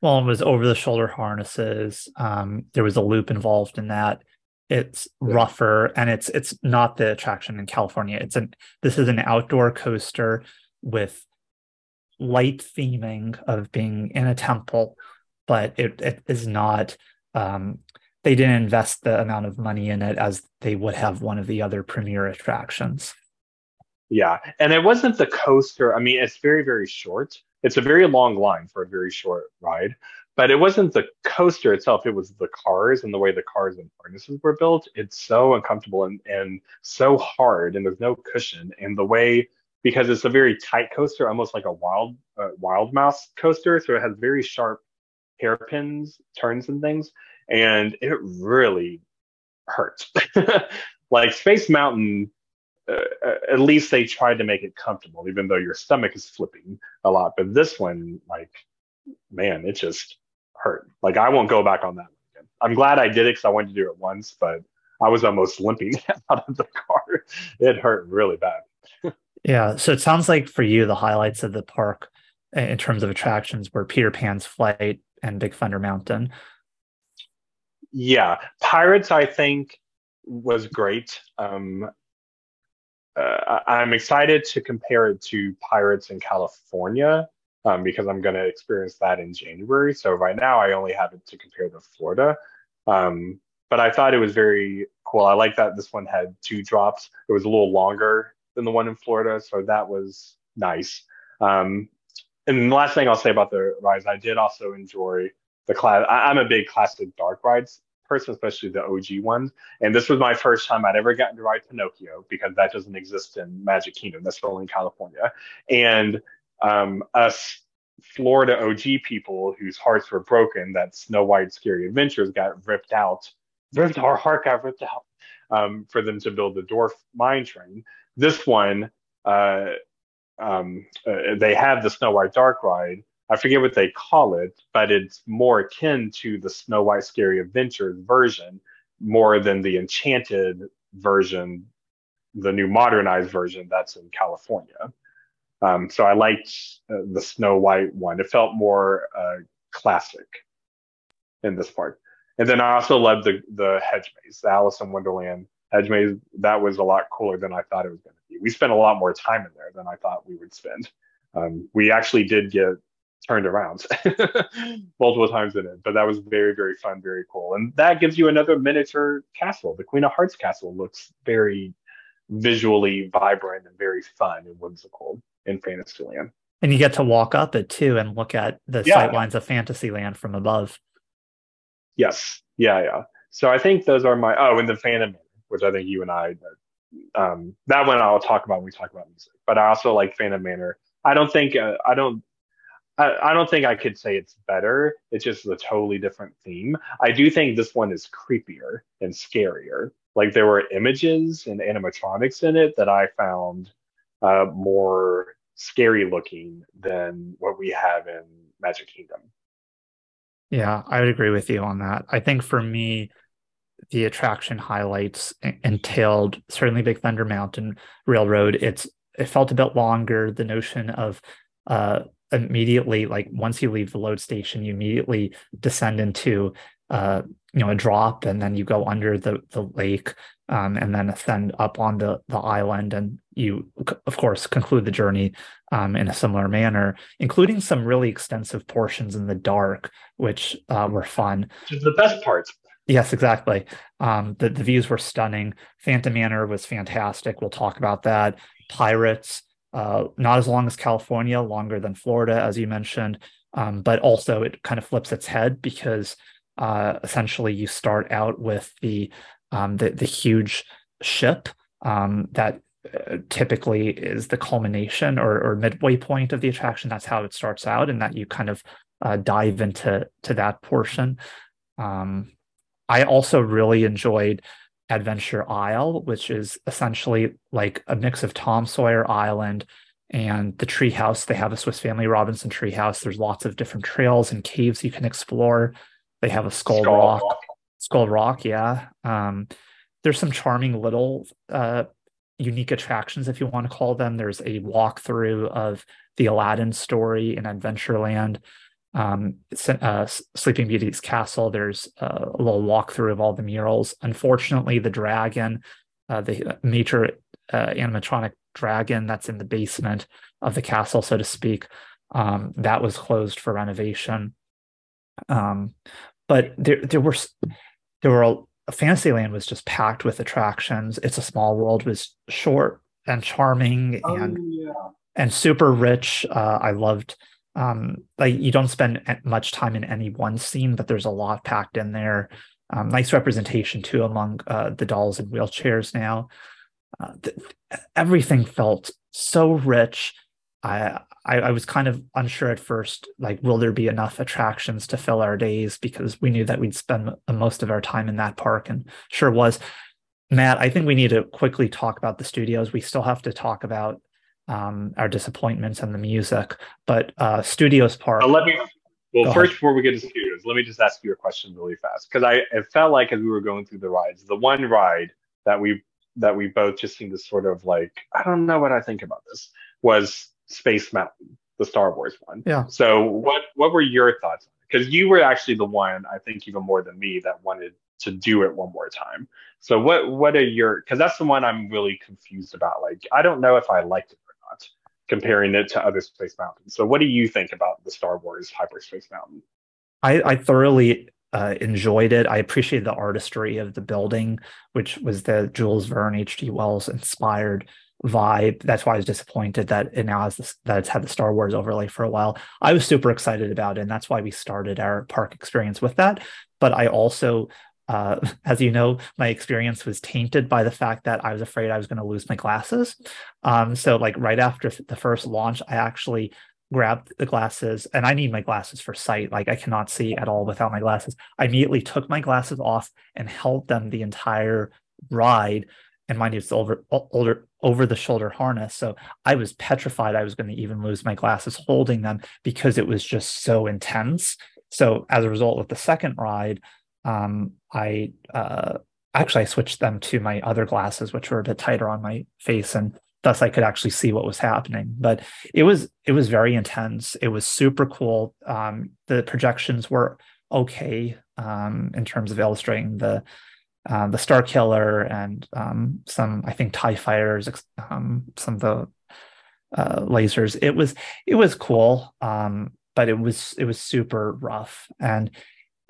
Well, it was over the shoulder harnesses. Um, there was a loop involved in that. It's Yeah. rougher, and it's it's not the attraction in California. It's an this is an outdoor coaster with light theming of being in a temple, but it, it is not. Um, they didn't invest the amount of money in it as they would have one of the other premier attractions. Yeah, and it wasn't the coaster. I mean, it's very, very short. It's a very long line for a very short ride, but it wasn't the coaster itself. It was the cars and the way the cars and harnesses were built. It's so uncomfortable and, and so hard, and there's no cushion. And the way, because it's a very tight coaster, almost like a wild, uh, wild mouse coaster, so it has very sharp hairpins, turns, and things, and it really hurts. like Space Mountain uh, at least they tried to make it comfortable, even though your stomach is flipping a lot. But this one, like, man, it just hurt. Like, I won't go back on that again. I'm glad I did it because I wanted to do it once, but I was almost limping out of the car. It hurt really bad. Yeah, so it sounds like for you, the highlights of the park in terms of attractions were Peter Pan's Flight and Big Thunder Mountain. Yeah, Pirates, I think, was great. Um, uh, I'm excited to compare it to Pirates in California um, because I'm going to experience that in January. So right now, I only have it to compare to Florida. Um, but I thought it was very cool. I like that this one had two drops. It was a little longer than the one in Florida, so that was nice. Um, and the last thing I'll say about the rides, I did also enjoy the class. I, I'm a big classic dark rides person, especially the OG ones. And this was my first time I'd ever gotten to ride Pinocchio because that doesn't exist in Magic Kingdom. That's only in California. And um, us Florida OG people whose hearts were broken that Snow White Scary Adventures got ripped out, ripped our heart got ripped out. um, for them to build the Dwarf Mine Train. This one, uh, um, uh, they have the Snow White Dark Ride. I forget what they call it, but it's more akin to the Snow White Scary Adventures version more than the Enchanted version, the new modernized version that's in California. Um, so I liked uh, the Snow White one. It felt more uh, classic in this part. And then I also loved the the hedge maze, the Alice in Wonderland hedge maze. That was a lot cooler than I thought it was going to be. We spent a lot more time in there than I thought we would spend. Um, we actually did get turned around multiple times in it, but that was very very fun, very cool. And that gives you another miniature castle. The Queen of Hearts castle looks very visually vibrant and very fun and whimsical in Fantasyland. And you get to walk up it too and look at the Yeah. sight lines of Fantasyland from above. Yes. Yeah, yeah. So I think those are my oh, and the Phantom which I think you and I um that one I'll talk about when we talk about music. But I also like Phantom Manor. I don't think uh, I don't I don't think I could say it's better. It's just a totally different theme. I do think this one is creepier and scarier. Like there were images and animatronics in it that I found uh, more scary looking than what we have in Magic Kingdom. Yeah, I would agree with you on that. I think for me, the attraction highlights entailed certainly Big Thunder Mountain Railroad. It's it felt a bit longer. The notion of uh immediately like once you leave the load station, you immediately descend into uh you know a drop and then you go under the the lake um, and then ascend up on the the island and you of course conclude the journey um, in a similar manner including some really extensive portions in the dark which uh, were fun Which is the best parts. Yes, exactly. Um, the the views were stunning. Phantom Manor was fantastic. We'll talk about that. Pirates, uh, not as long as California, longer than Florida, as you mentioned, um, but also it kind of flips its head because uh, essentially you start out with the um, the, the huge ship um, that uh, typically is the culmination or, or midway point of the attraction. That's how it starts out, and that you kind of uh, dive into to that portion. Um, I also really enjoyed Adventure Isle, which is essentially like a mix of Tom Sawyer Island and the treehouse. They have a Swiss Family Robinson treehouse. There's lots of different trails and caves you can explore. They have a Skull, Skull Rock. Rock. Skull Rock, yeah. Um, there's some charming little uh, unique attractions, if you want to call them. There's a walkthrough of the Aladdin story in Adventureland um, uh, Sleeping Beauty's castle. There's uh, a little walkthrough of all the murals. Unfortunately, the dragon, uh, the major uh, animatronic dragon that's in the basement of the castle, so to speak, um, that was closed for renovation. Um, but there, there were there were a, Fantasyland was just packed with attractions. It's a Small World was short and charming and yeah. and super rich. Uh, I loved um like you don't spend much time in any one scene but there's a lot packed in there um, nice representation too among uh, the dolls and wheelchairs now uh, th- everything felt so rich I, I i was kind of unsure at first like will there be enough attractions to fill our days because we knew that we'd spend most of our time in that park and sure was matt i think we need to quickly talk about the studios we still have to talk about um, our disappointments and the music. But uh, Studios Park. Uh, let me. Well, first, ahead. before we get to studios, let me just ask you a question really fast because I it felt like as we were going through the rides, the one ride that we that we both just seemed to sort of like I don't know what I think about this was Space Mountain, the Star Wars one. Yeah. So what what were your thoughts? Because you were actually the one I think even more than me that wanted to do it one more time. So what what are your? Because that's the one I'm really confused about. Like I don't know if I liked it or not comparing it to other Space Mountains. So, what do you think about the Star Wars Hyperspace Mountain? I, I thoroughly uh, enjoyed it. I appreciated the artistry of the building, which was the Jules Verne, H.G. Wells inspired vibe. That's why I was disappointed that it now has this, that it's had the Star Wars overlay for a while. I was super excited about it, and that's why we started our park experience with that. But I also uh, as you know, my experience was tainted by the fact that I was afraid I was going to lose my glasses. Um, so, like right after the first launch, I actually grabbed the glasses, and I need my glasses for sight. Like I cannot see at all without my glasses. I immediately took my glasses off and held them the entire ride and mind you it's over older over the shoulder harness. So i was petrified i was going to even lose my glasses holding them because it was just so intense. So as a result with the second ride um, i uh, actually i switched them to my other glasses which were a bit tighter on my face and thus i could actually see what was happening. But it was it was very intense. It was super cool. Um, the projections were okay um, in terms of illustrating the uh, the Star Killer and um, some I think Tie fighters, um, some of the uh, lasers. It was it was cool, um, but it was it was super rough and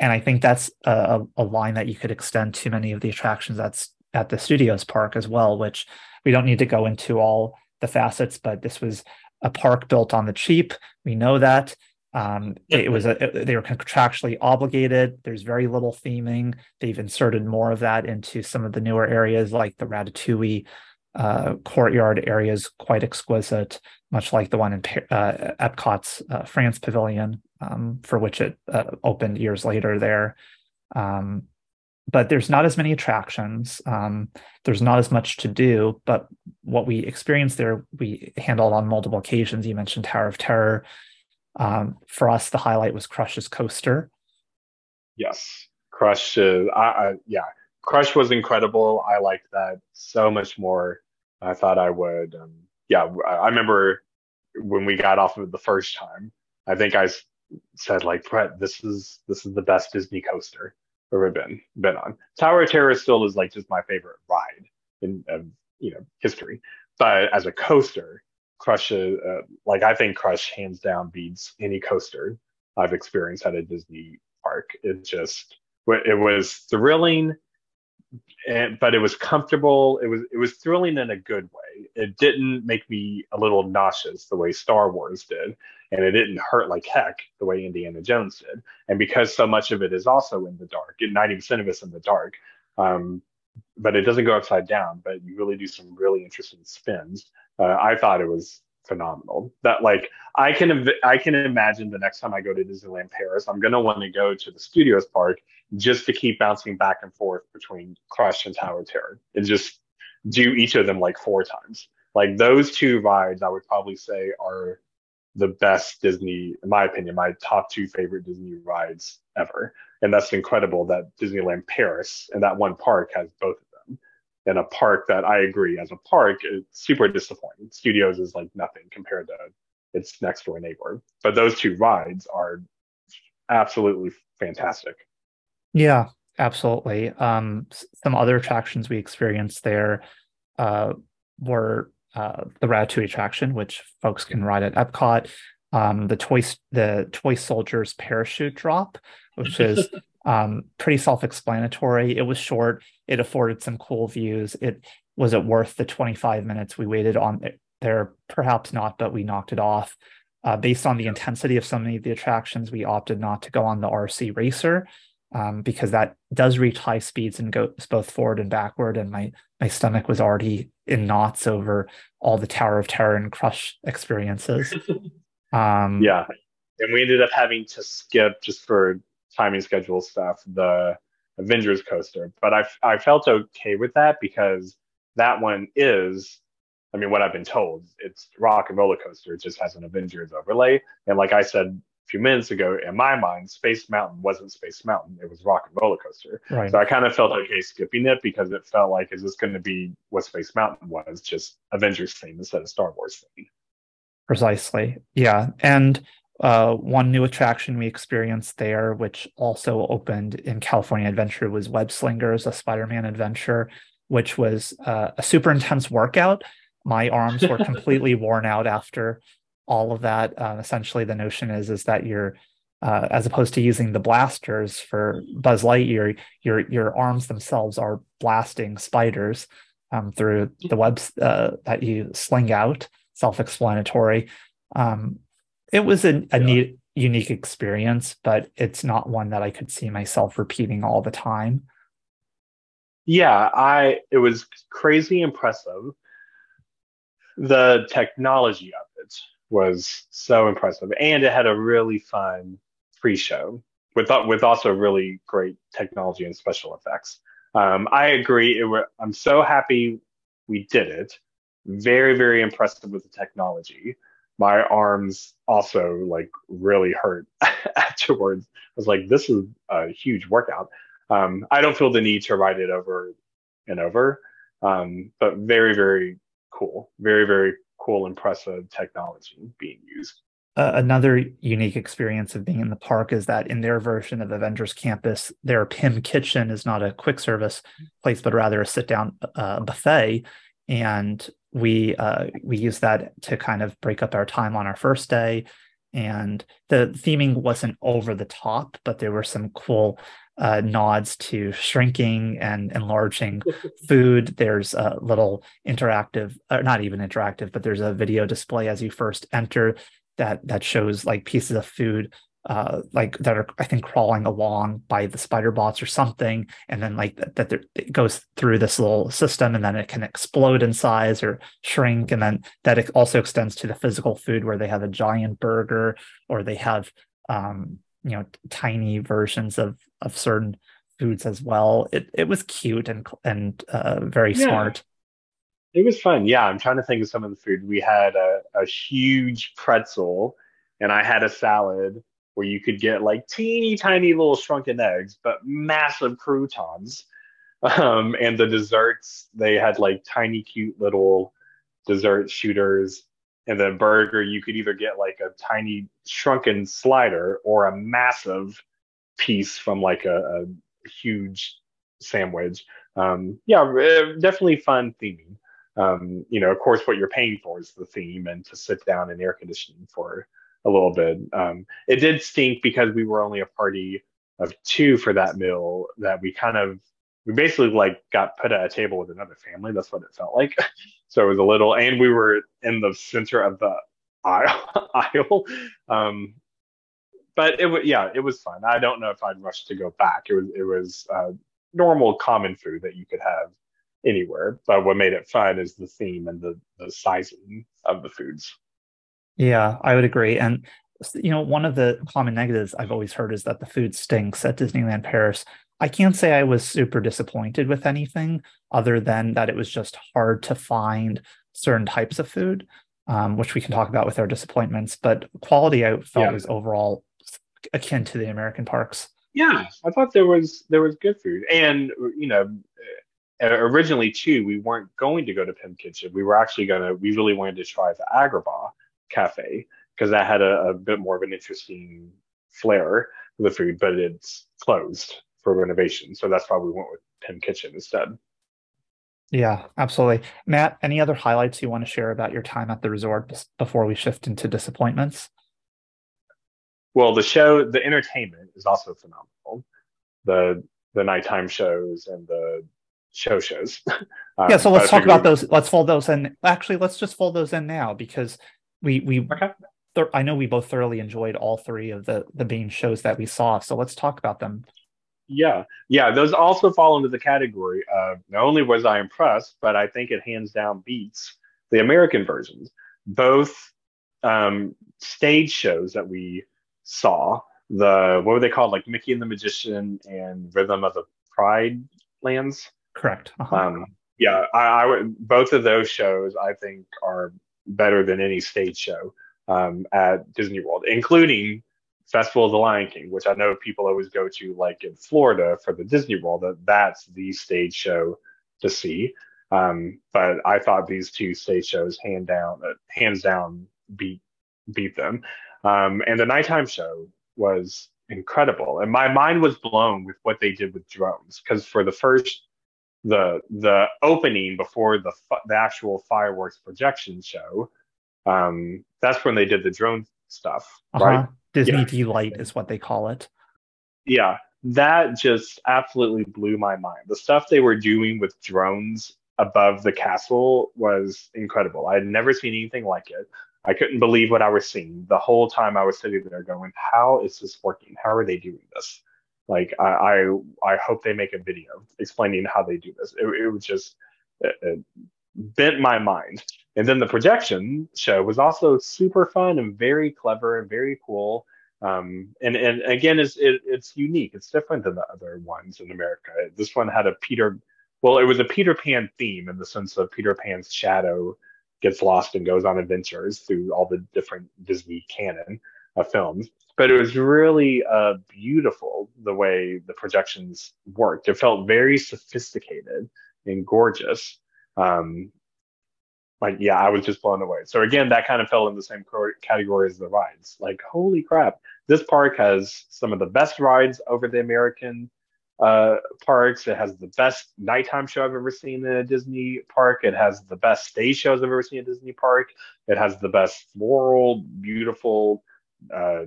and I think that's a, a line that you could extend to many of the attractions that's at the studios park as well. Which we don't need to go into all the facets, but this was a park built on the cheap. We know that. Um, it was a, they were contractually obligated. There's very little theming. They've inserted more of that into some of the newer areas, like the Ratatouille uh, courtyard areas, quite exquisite, much like the one in uh, Epcot's uh, France Pavilion, um, for which it uh, opened years later there. Um, but there's not as many attractions. Um, there's not as much to do. But what we experienced there, we handled on multiple occasions. You mentioned Tower of Terror. Um, for us, the highlight was Crush's coaster. Yes, Crush. Uh, I, I, yeah, Crush was incredible. I liked that so much more. I thought I would. Um, yeah, I remember when we got off of it the first time. I think I said like Brett, this is this is the best Disney coaster I've ever been been on. Tower of Terror still is like just my favorite ride in you know history, but as a coaster, Crush, uh, like I think Crush hands down beats any coaster I've experienced at a Disney park. It just it was thrilling, and, but it was comfortable. It was it was thrilling in a good way. It didn't make me a little nauseous the way Star Wars did, and it didn't hurt like heck the way Indiana Jones did. And because so much of it is also in the dark, ninety percent of it's in the dark. Um, but it doesn't go upside down. But you really do some really interesting spins. Uh, I thought it was phenomenal. That like I can I can imagine the next time I go to Disneyland Paris, I'm gonna want to go to the Studios Park just to keep bouncing back and forth between Crush and Tower Terror and just do each of them like four times. Like those two rides, I would probably say are the best Disney, in my opinion, my top two favorite Disney rides ever. And that's incredible that Disneyland Paris and that one park has both of them. In a park that I agree, as a park, it's super disappointing. Studios is like nothing compared to its next door neighbor. But those two rides are absolutely fantastic. Yeah, absolutely. Um, some other attractions we experienced there uh, were uh, the Ratatouille attraction, which folks can ride at Epcot. Um, the toy the toy soldiers parachute drop, which is um, pretty self-explanatory. It was short. It afforded some cool views. It was it worth the 25 minutes we waited on there? Perhaps not, but we knocked it off. Uh, based on the intensity of so many of the attractions, we opted not to go on the RC Racer um, because that does reach high speeds and goes both forward and backward. And my my stomach was already in knots over all the Tower of Terror and Crush experiences. Um, yeah, and we ended up having to skip just for timing schedule stuff the Avengers coaster, but I I felt okay with that because that one is. I mean, what I've been told, it's Rock and Roller Coaster. It just has an Avengers overlay. And like I said a few minutes ago, in my mind, Space Mountain wasn't Space Mountain; it was Rock and Roller Coaster. Right. So I kind of felt okay skipping it because it felt like, is this going to be what Space Mountain was, just Avengers theme instead of Star Wars theme? Precisely. Yeah, and uh, one new attraction we experienced there, which also opened in California Adventure, was Web Slingers, a Spider-Man adventure, which was uh, a super intense workout. My arms were completely worn out after all of that. Uh, essentially, the notion is is that you're uh, as opposed to using the blasters for Buzz Lightyear, your your arms themselves are blasting spiders um, through the webs uh, that you sling out. Self-explanatory. Um, it was a, a yeah. neat, unique experience, but it's not one that I could see myself repeating all the time. Yeah, I it was crazy impressive. The technology of it was so impressive, and it had a really fun pre-show with with also really great technology and special effects. Um, I agree. It were, I'm so happy we did it. Very, very impressive with the technology. My arms also like really hurt afterwards. I was like, this is a huge workout. Um, I don't feel the need to ride it over and over, um, but very, very cool. Very, very cool, impressive technology being used. Another unique experience of being in the park is that in their version of Avengers Campus, their Pym Kitchen is not a quick service place, but rather a sit down uh, buffet. And we uh, we use that to kind of break up our time on our first day. And the theming wasn't over the top, but there were some cool uh, nods to shrinking and enlarging food. There's a little interactive, or not even interactive, but there's a video display as you first enter that that shows like pieces of food uh like that are i think crawling along by the spider bots or something and then like that, that it goes through this little system and then it can explode in size or shrink and then that it also extends to the physical food where they have a giant burger or they have um you know tiny versions of of certain foods as well it it was cute and and uh very yeah. smart it was fun. Yeah, I'm trying to think of some of the food. We had a, a huge pretzel, and I had a salad where you could get like teeny tiny little shrunken eggs, but massive croutons. Um, and the desserts, they had like tiny, cute little dessert shooters. And then burger, you could either get like a tiny shrunken slider or a massive piece from like a, a huge sandwich. Um, yeah, definitely fun theming um, you know, of course, what you're paying for is the theme and to sit down in air conditioning for a little bit. Um, it did stink because we were only a party of two for that meal that we kind of, we basically like got put at a table with another family. That's what it felt like. so it was a little, and we were in the center of the aisle. Um, but it was, yeah, it was fun. I don't know if I'd rush to go back. It was, it was uh, normal common food that you could have anywhere. But what made it fun is the theme and the, the sizing of the foods. Yeah, I would agree. And you know, one of the common negatives I've always heard is that the food stinks at Disneyland Paris. I can't say I was super disappointed with anything other than that it was just hard to find certain types of food, um, which we can talk about with our disappointments. But quality I felt yeah. was overall akin to the American parks. Yeah, I thought there was there was good food, and you know, originally too, we weren't going to go to Pym Kitchen. We were actually gonna. We really wanted to try the Agrabah Cafe because that had a, a, bit more of an interesting flair for the food, but it's closed for renovation, so that's why we went with Pym Kitchen instead. Yeah, absolutely. Matt, any other highlights you want to share about your time at the resort before we shift into disappointments? Well, the show, the entertainment is also phenomenal. The the nighttime shows and the show shows. um, yeah, so let's talk about those. Let's fold those in. Actually, let's just fold those in now because we we okay. th- I know we both thoroughly enjoyed all three of the the main shows that we saw. So let's talk about them. Yeah, yeah, those also fall into the category of not only was I impressed, but I think it hands down beats the American versions. Both um, stage shows that we saw, the what were they called, like Mickey and the Magician and Rhythm of the Pride Lands. Correct. Uh-huh. Um, yeah, I, I, would. Both of those shows I think are better than any stage show um, at Disney World, including Festival of the Lion King, which I know people always go to, like in Florida for the Disney World. That that's the stage show to see. Um, but I thought these two stage shows, hand down, uh, hands down, beat beat them. Um, and the nighttime show was incredible, and my mind was blown with what they did with drones. Because for the first the the opening before the the actual fireworks projection show. Um, that's when they did the drone stuff, uh-huh. right? Disney yeah. D-Light is what they call it. Yeah, that just absolutely blew my mind. The stuff they were doing with drones above the castle was incredible. I had never seen anything like it. I couldn't believe what I was seeing the whole time I was sitting there going, How is this working? How are they doing this? Like I, I, I hope they make a video explaining how they do this. It, it was just it, it bent my mind. And then the projection show was also super fun and very clever and very cool. Um, and and again, it's it, it's unique. It's different than the other ones in America. This one had a Peter, well, it was a Peter Pan theme in the sense of Peter Pan's shadow gets lost and goes on adventures through all the different Disney canon of films. But it was really uh, beautiful the way the projections worked. It felt very sophisticated and gorgeous. Um, like yeah, I was just blown away. So again, that kind of fell in the same category as the rides. Like holy crap, this park has some of the best rides over the American uh, parks. It has the best nighttime show I've ever seen in a Disney park. It has the best stage shows I've ever seen in a Disney park. It has the best floral, beautiful uh,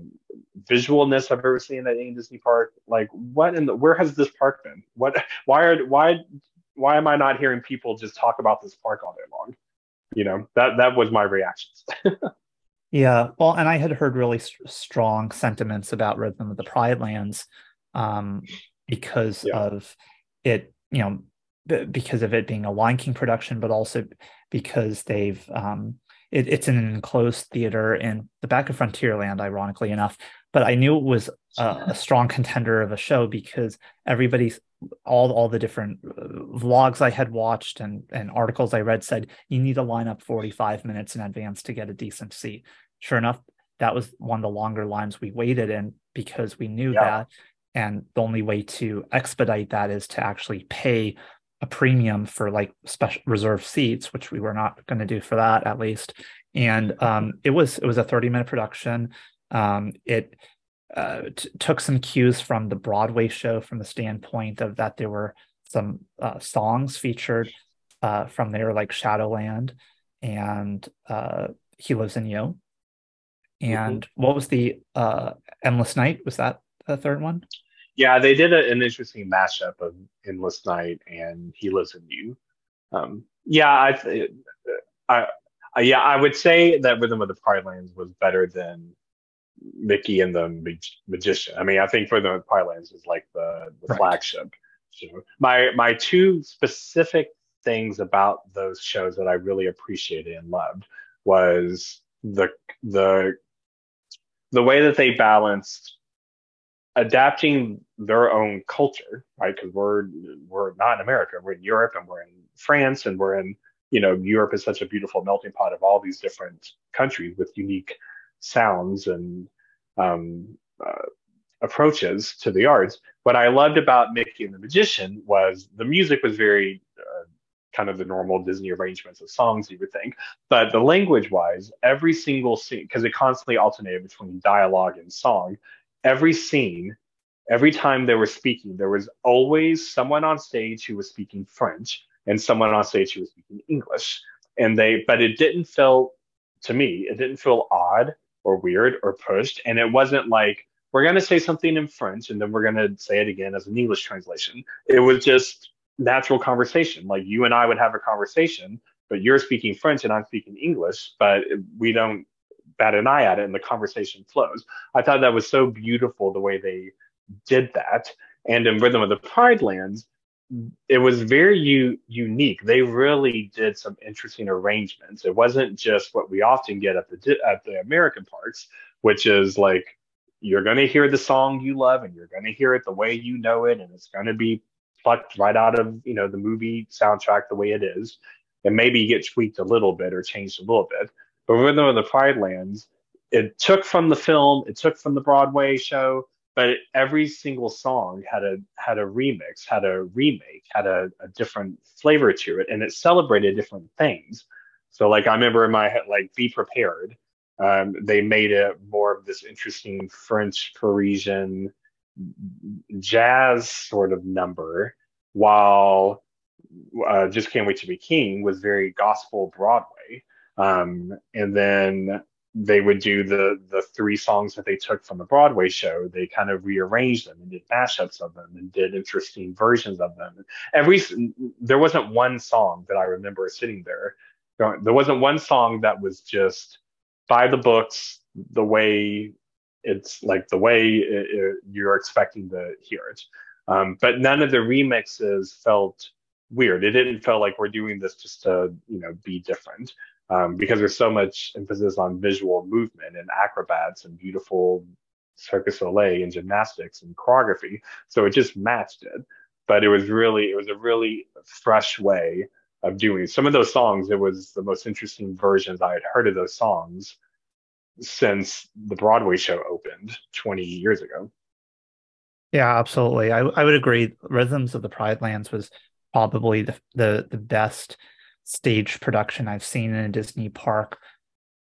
visualness I've ever seen at any Disney park. Like what in the where has this park been? What why are why why am I not hearing people just talk about this park all day long? you know that that was my reactions yeah well and i had heard really st- strong sentiments about rhythm of the pride lands um, because yeah. of it you know b- because of it being a lion king production but also because they've um, it, it's in an enclosed theater in the back of frontierland ironically enough but i knew it was a, a strong contender of a show because everybody's all all the different uh, vlogs I had watched and and articles I read said you need to line up 45 minutes in advance to get a decent seat. Sure enough, that was one of the longer lines we waited in because we knew yeah. that and the only way to expedite that is to actually pay a premium for like special reserve seats which we were not going to do for that at least and um, it was it was a 30 minute production um, it uh, t- took some cues from the Broadway show from the standpoint of that there were some uh, songs featured uh, from there, like Shadowland and uh, He Lives in You. And mm-hmm. what was the uh, Endless Night? Was that the third one? Yeah, they did a, an interesting mashup of Endless Night and He Lives in You. Um, yeah, I, I, I, yeah, I would say that Rhythm of the Pride Lands was better than Mickey and the Mag- Magician. I mean, I think for the Pride Lands is like the, the right. flagship. So my my two specific things about those shows that I really appreciated and loved was the the the way that they balanced adapting their own culture, right? Because we're we're not in America, we're in Europe and we're in France and we're in you know Europe is such a beautiful melting pot of all these different countries with unique sounds and um, uh, approaches to the arts. What I loved about Mickey and the Magician was the music was very uh, kind of the normal Disney arrangements of songs you would think, but the language wise, every single scene, because it constantly alternated between dialogue and song, every scene, every time they were speaking, there was always someone on stage who was speaking French and someone on stage who was speaking English. And they, but it didn't feel, to me, it didn't feel odd or weird or pushed. And it wasn't like, we're going to say something in French and then we're going to say it again as an English translation. It was just natural conversation. Like you and I would have a conversation, but you're speaking French and I'm speaking English, but we don't bat an eye at it and the conversation flows. I thought that was so beautiful the way they did that. And in Rhythm of the Pride Lands, it was very u- unique. They really did some interesting arrangements. It wasn't just what we often get at the at the American parks, which is like you're going to hear the song you love and you're going to hear it the way you know it, and it's going to be plucked right out of you know the movie soundtrack the way it is, and maybe get tweaked a little bit or changed a little bit. But with the Pride Lands, it took from the film, it took from the Broadway show, but every single song had a had a remix, had a remake, had a, a different flavor to it, and it celebrated different things. So like I remember in my head, like Be Prepared, um, they made it more of this interesting French Parisian jazz sort of number, while uh, Just Can't Wait to Be King was very gospel Broadway. Um, and then they would do the the three songs that they took from the Broadway show. They kind of rearranged them and did mashups of them and did interesting versions of them. Every there wasn't one song that I remember sitting there. There wasn't one song that was just by the books, the way it's like the way it, it, you're expecting to hear it. Um, but none of the remixes felt weird. It didn't feel like we're doing this just to you know be different um, because there's so much emphasis on visual movement and acrobats and beautiful Cirque du Soleil and gymnastics and choreography. So it just matched it. But it was really, it was a really fresh way of doing some of those songs. It was the most interesting versions I had heard of those songs since the Broadway show opened 20 years ago. Yeah, absolutely. I I would agree. Rhythms of the Pride Lands was probably the the, the best stage production I've seen in a Disney park.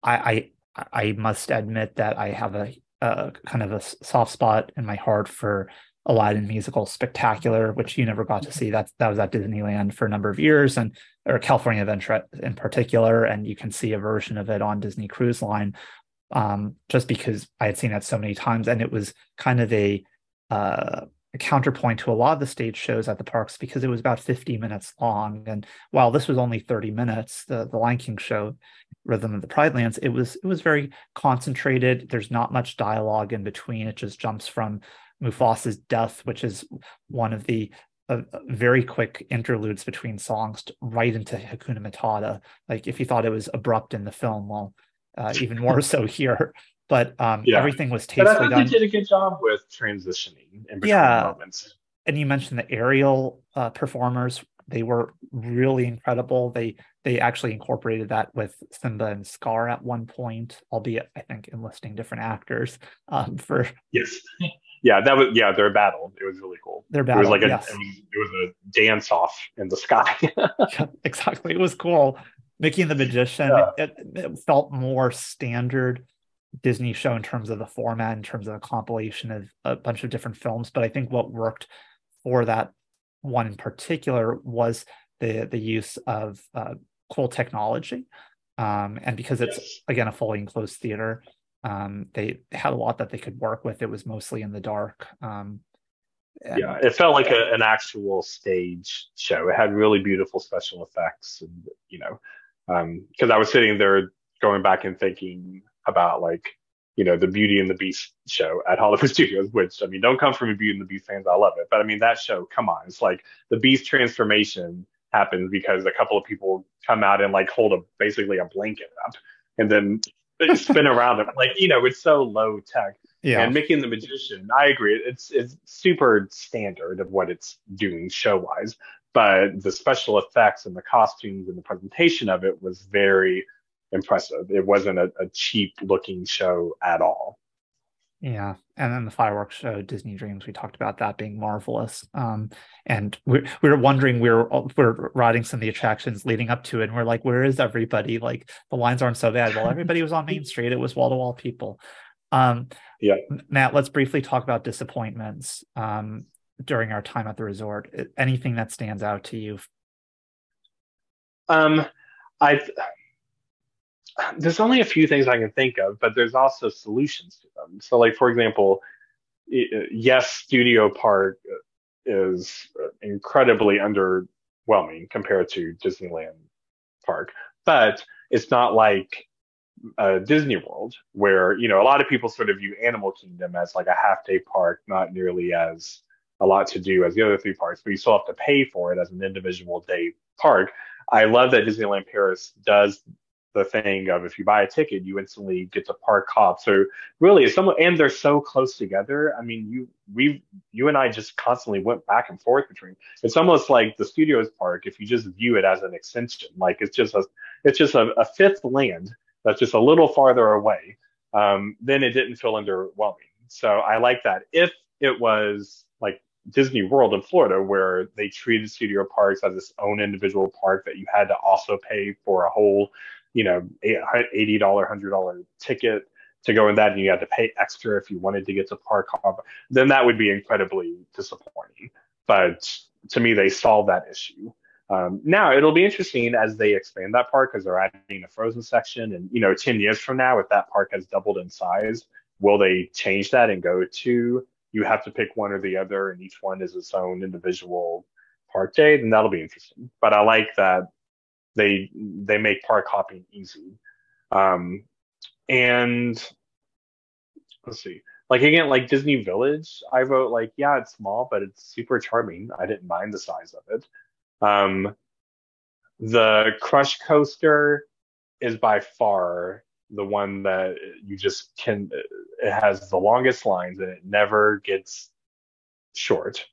I I, I must admit that I have a, a kind of a soft spot in my heart for Aladdin musical spectacular, which you never got to see. That that was at Disneyland for a number of years, and or California Adventure in particular, and you can see a version of it on Disney Cruise Line. Um, just because I had seen that so many times, and it was kind of a uh, a counterpoint to a lot of the stage shows at the parks because it was about 50 minutes long. And while this was only 30 minutes, the, the Lion King show, Rhythm of the Pride Lands, it was it was very concentrated. There's not much dialogue in between. It just jumps from Mufasa's death, which is one of the uh, very quick interludes between songs, right into Hakuna Matata. Like if you thought it was abrupt in the film, well, uh, even more so here but um, yeah. everything was tastefully but I thought done. They did a good job with transitioning in between yeah. moments. And you mentioned the aerial uh, performers; they were really incredible. They they actually incorporated that with Simba and Scar at one point, albeit I think enlisting different actors um, for. Yes. Yeah, that was yeah their battle. It was really cool. Their battle. It was like a yes. it, was, it was a dance off in the sky. yeah, exactly. It was cool. Mickey and the Magician. Yeah. It, it felt more standard Disney show in terms of the format, in terms of a compilation of a bunch of different films. But I think what worked for that one in particular was the the use of uh, cool technology, um, and because it's yes. again a fully enclosed theater, um, they had a lot that they could work with. It was mostly in the dark. Um, yeah, it felt like a, an actual stage show. It had really beautiful special effects, and you know, because um, I was sitting there going back and thinking about like you know the Beauty and the Beast show at Hollywood Studios, which I mean, don't come from a Beauty and the Beast fans, I love it, but I mean that show, come on, it's like the Beast transformation happens because a couple of people come out and like hold a basically a blanket up, and then spin around it, like you know, it's so low tech. Yeah. And Mickey and the Magician, I agree, it's it's super standard of what it's doing show wise, but the special effects and the costumes and the presentation of it was very impressive. It wasn't a, a cheap looking show at all. Yeah, and then the fireworks show, Disney Dreams. We talked about that being marvelous. Um, and we we were wondering we were we are riding some of the attractions leading up to it, and we're like, where is everybody? Like the lines aren't so bad. Well, everybody was on Main Street. It was wall to wall people. Um, yeah, Matt, let's briefly talk about disappointments um, during our time at the resort. Anything that stands out to you? Um, I there's only a few things I can think of, but there's also solutions to them. So, like for example, yes, Studio Park is incredibly underwhelming compared to Disneyland Park, but it's not like uh, Disney World, where you know a lot of people sort of view Animal Kingdom as like a half day park, not nearly as a lot to do as the other three parks, but you still have to pay for it as an individual day park. I love that Disneyland Paris does the thing of if you buy a ticket, you instantly get to park hop. So really, it's someone and they're so close together. I mean, you we you and I just constantly went back and forth between. It's almost like the studios park if you just view it as an extension. Like it's just a it's just a, a fifth land that's just a little farther away. Um, then it didn't feel underwhelming. So I like that. If it was like Disney World in Florida, where they treated studio parks as its own individual park that you had to also pay for a whole you know, $80, $100 ticket to go in that and you had to pay extra if you wanted to get to park hop, then that would be incredibly disappointing. But to me, they solved that issue. Um, now it'll be interesting as they expand that park because they're adding a frozen section. And, you know, 10 years from now, if that park has doubled in size, will they change that and go to you have to pick one or the other and each one is its own individual park day? Then that'll be interesting. But I like that they they make park hopping easy. Um, and let's see, like again, like Disney Village, I wrote like, yeah, it's small, but it's super charming. I didn't mind the size of it. Um, the Crush Coaster is by far the one that you just can. it has the longest lines and it never gets short.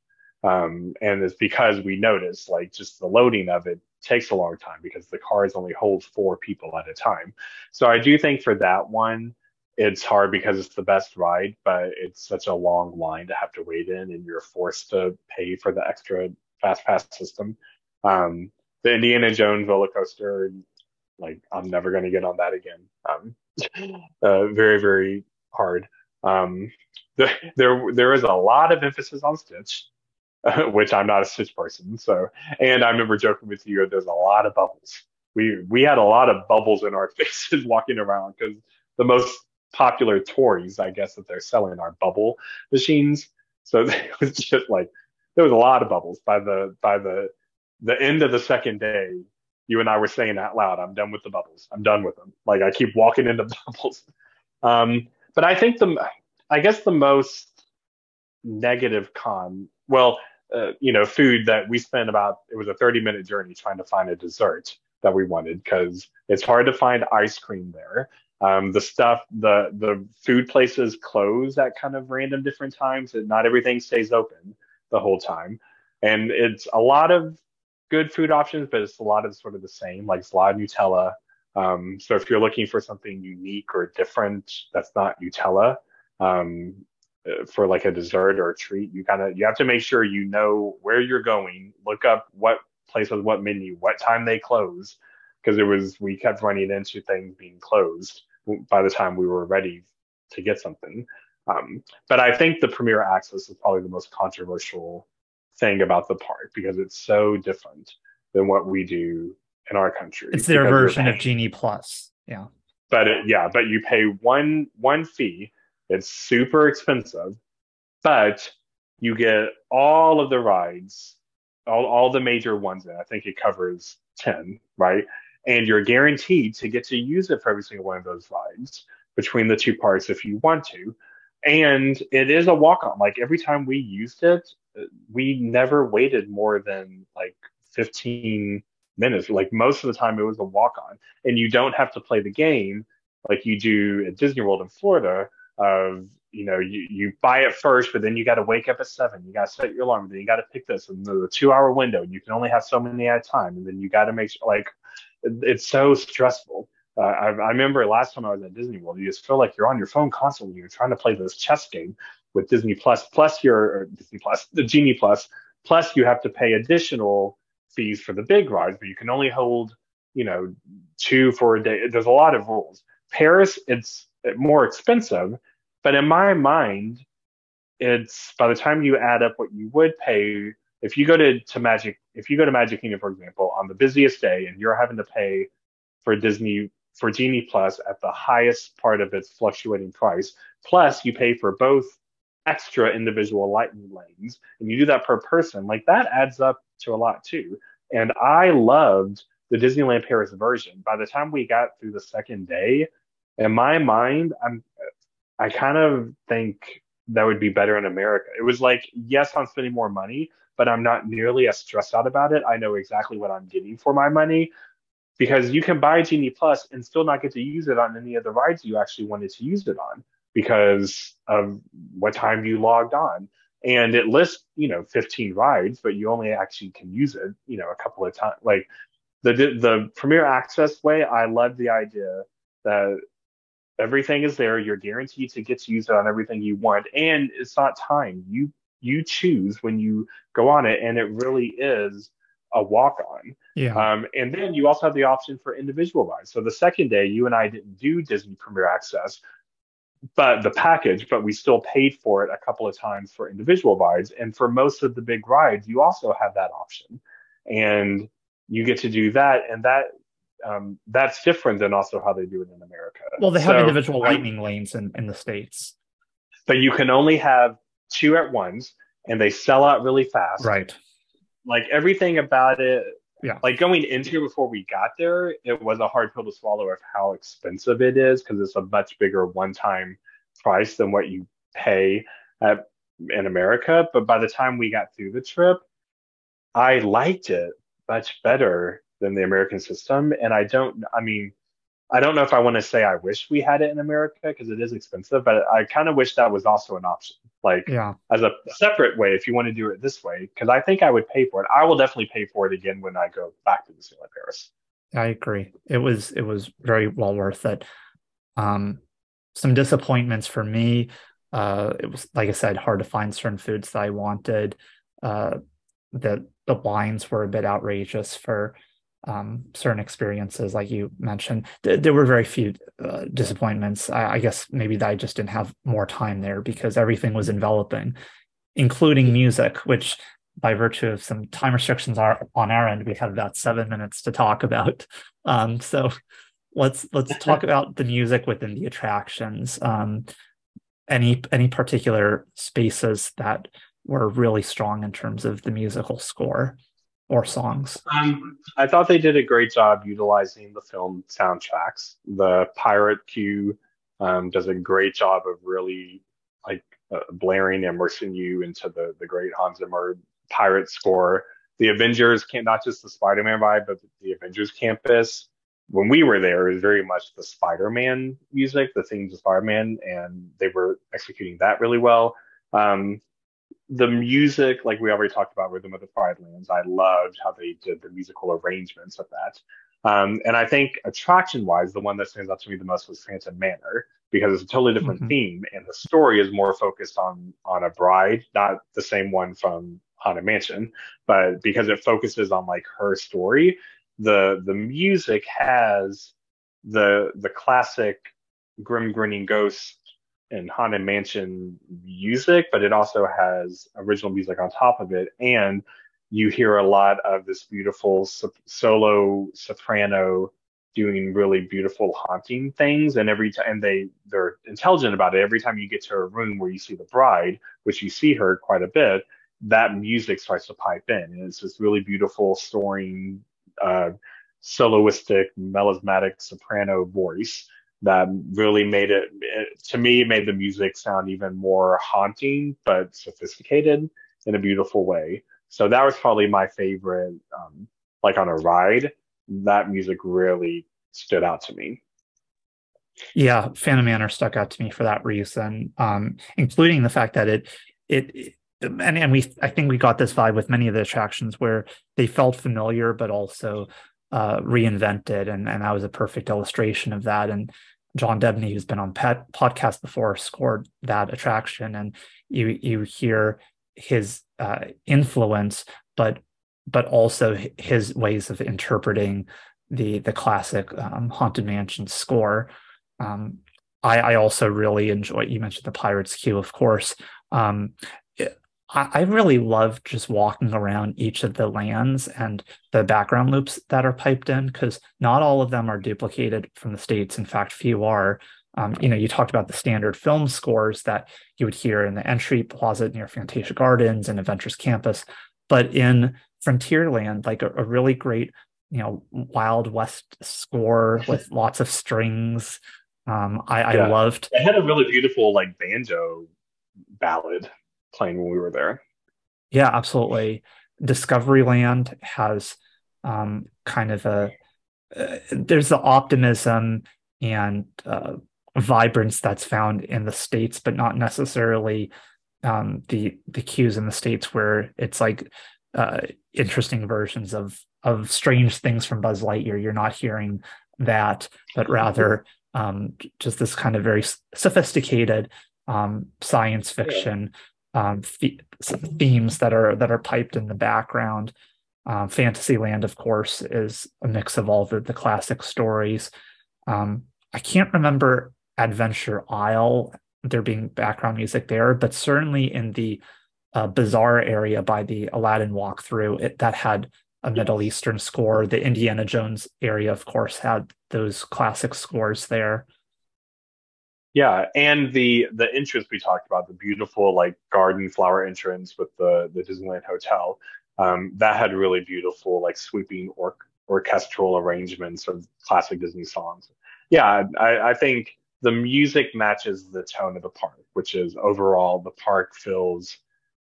Um, and it's because we notice like just the loading of it takes a long time because the cars only hold four people at a time. So I do think for that one, it's hard because it's the best ride, but it's such a long line to have to wait in, and you're forced to pay for the extra fast pass system. Um, the Indiana Jones roller coaster, like I'm never going to get on that again. Um, uh, very very hard. Um, the, there there is a lot of emphasis on Stitch, which I'm not a Stitch person. So, and I remember joking with you, there's a lot of bubbles. We we had a lot of bubbles in our faces walking around because the most popular toys, I guess, that they're selling are bubble machines. So it was just like there was a lot of bubbles by the by the the end of the second day. You and I were saying out loud, "I'm done with the bubbles. I'm done with them." Like I keep walking into bubbles. Um, but I think the I guess the most negative con, well, uh, you know, food that we spent about it was a 30 minute journey trying to find a dessert that we wanted because it's hard to find ice cream there. Um, the stuff, the the food places close at kind of random different times, and not everything stays open the whole time. And it's a lot of good food options, but it's a lot of sort of the same, like it's a lot of Nutella. Um, so if you're looking for something unique or different that's not Nutella, um, for like a dessert or a treat, you kind of you have to make sure you know where you're going. Look up what place with what menu, what time they close, because it was we kept running into things being closed by the time we were ready to get something. Um, but I think the Premier Access is probably the most controversial thing about the park because it's so different than what we do in our country. It's their version of Genie Plus. Yeah. But it, yeah, but you pay one one fee. It's super expensive, but you get all of the rides, all all the major ones. In. I think it covers ten, right? And you're guaranteed to get to use it for every single one of those rides between the two parts if you want to. And it is a walk on. Like every time we used it, we never waited more than like 15 minutes. Like most of the time, it was a walk on, and you don't have to play the game like you do at Disney World in Florida. Of you know, you, you buy it first, but then you got to wake up at seven. You got to set your alarm. Then you got to pick this, and the two hour window. and You can only have so many at a time, and then you got to make sure. Like, it, it's so stressful. Uh, I, I remember last time I was at Disney World, you just feel like you're on your phone constantly. You're trying to play this chess game with Disney Plus, plus your Disney Plus, the Genie Plus, plus you have to pay additional fees for the big rides, but you can only hold, you know, two for a day. There's a lot of rules. Paris, it's more expensive, but in my mind, it's by the time you add up what you would pay if you go to, to Magic, if you go to Magic Kingdom, for example, on the busiest day and you're having to pay for Disney for Genie Plus at the highest part of its fluctuating price, plus you pay for both extra individual lightning lanes, and you do that per person, like that adds up to a lot too. And I loved the Disneyland Paris version. By the time we got through the second day, in my mind, I'm I kind of think that would be better in America. It was like, yes, I'm spending more money, but I'm not nearly as stressed out about it. I know exactly what I'm getting for my money because you can buy Genie Plus and still not get to use it on any of the rides you actually wanted to use it on because of what time you logged on. And it lists, you know, 15 rides, but you only actually can use it, you know, a couple of times. Like the the Premier Access way, I love the idea that everything is there. You're guaranteed to get to use it on everything you want, and it's not time. You you choose when you go on it, and it really is a walk on. Yeah. Um, and then you also have the option for individual rides. So the second day, you and I didn't do Disney Premier Access, but the package, but we still paid for it a couple of times for individual rides. And for most of the big rides, you also have that option. And you get to do that. And that um, that's different than also how they do it in America. Well, they have So, individual I- lightning lanes in, in the States. but you can only have two at once and they sell out really fast. Right. Like everything about it, Yeah. like going into it before we got there, it was a hard pill to swallow of how expensive it is because it's a much bigger one time price than what you pay at, in America. But by the time we got through the trip, I liked it much better than the American system. And I don't, I mean, I don't know if I want to say I wish we had it in America because it is expensive, but I kind of wish that was also an option. Like Yeah. as a separate way, if you want to do it this way, because I think I would pay for it. I will definitely pay for it again when I go back to Disneyland Paris. I agree. It was it was very well worth it. Um, some disappointments for me. Uh, it was like I said, hard to find certain foods that I wanted. Uh, the the lines were a bit outrageous for um, certain experiences, like you mentioned. Th- there were very few uh, disappointments. I, I guess maybe I just didn't have more time there because everything was enveloping, including music, which by virtue of some time restrictions are on our end, we have about seven minutes to talk about. Um, so let's let's talk about the music within the attractions. Um, any any particular spaces that were really strong in terms of the musical score or songs? Um, I thought they did a great job utilizing the film soundtracks. The Pirate Queue um, does a great job of really like uh, blaring, immersing you into the the great Hans Zimmer pirate score. The Avengers can't not just the Spider-Man vibe, but the Avengers campus. When we were there, it was very much the Spider-Man music, the themes of Spider-Man, and they were executing that really well. Um, the music, like we already talked about, Rhythm of the Pride Lands, I loved how they did the musical arrangements of that. Um, and I think attraction wise, the one that stands out to me the most was Phantom Manor because it's a totally different Mhm. theme, and the story is more focused on on a bride, not the same one from Haunted Mansion, but because it focuses on like her story, the the music has the the classic grim grinning ghost and haunted mansion music but it also has original music on top of it. And you hear a lot of this beautiful so- solo soprano doing really beautiful haunting things. And every time they they're intelligent about it. Every time you get to a room where you see the bride which you see her quite a bit that music starts to pipe in. And it's this really beautiful soaring uh soloistic melismatic soprano voice that really made it, it to me made the music sound even more haunting but sophisticated in a beautiful way. So that was probably my favorite um like on a ride. That music really stood out to me. Yeah, Phantom Manor stuck out to me for that reason, um, including the fact that it, it, it- and and we, I think we got this vibe with many of the attractions where they felt familiar but also uh, reinvented, and and that was a perfect illustration of that. And John Debney, who's been on pet podcast before, scored that attraction, and you you hear his uh, influence, but but also his ways of interpreting the the classic um, haunted mansion score um, I, I also really enjoy. You mentioned the Pirates Queue, of course. Um, I, really love just walking around each of the lands and the background loops that are piped in because not all of them are duplicated from the states. In fact, few are. Um, you know, you talked about the standard film scores that you would hear in the entry plaza near Fantasia Gardens and Avengers Campus, but in Frontierland, like a, a really great, you know, Wild West score with lots of strings. Um, I, I loved it had a really beautiful like banjo ballad playing when we were there Yeah, absolutely. Discoveryland has um, kind of a uh, there's the optimism and uh, vibrance that's found in the states, but not necessarily um, the the cues in the states where it's like uh, interesting versions of of strange things from Buzz Lightyear. You're not hearing that, but rather um, just this kind of very sophisticated um, science fiction um, some themes that are that are piped in the background. Um, Fantasyland, of course, is a mix of all the the classic stories. Um, I can't remember Adventure Isle there being background music there, but certainly in the uh, Bazaar area by the Aladdin walkthrough, it, that had a Middle Eastern score. The Indiana Jones area, of course, had those classic scores there. Yeah, and the the entrance we talked about, the beautiful like garden flower entrance with the the Disneyland Hotel, um, that had really beautiful like sweeping or, orchestral arrangements of classic Disney songs. Yeah, I, I think the music matches the tone of the park, which is overall the park feels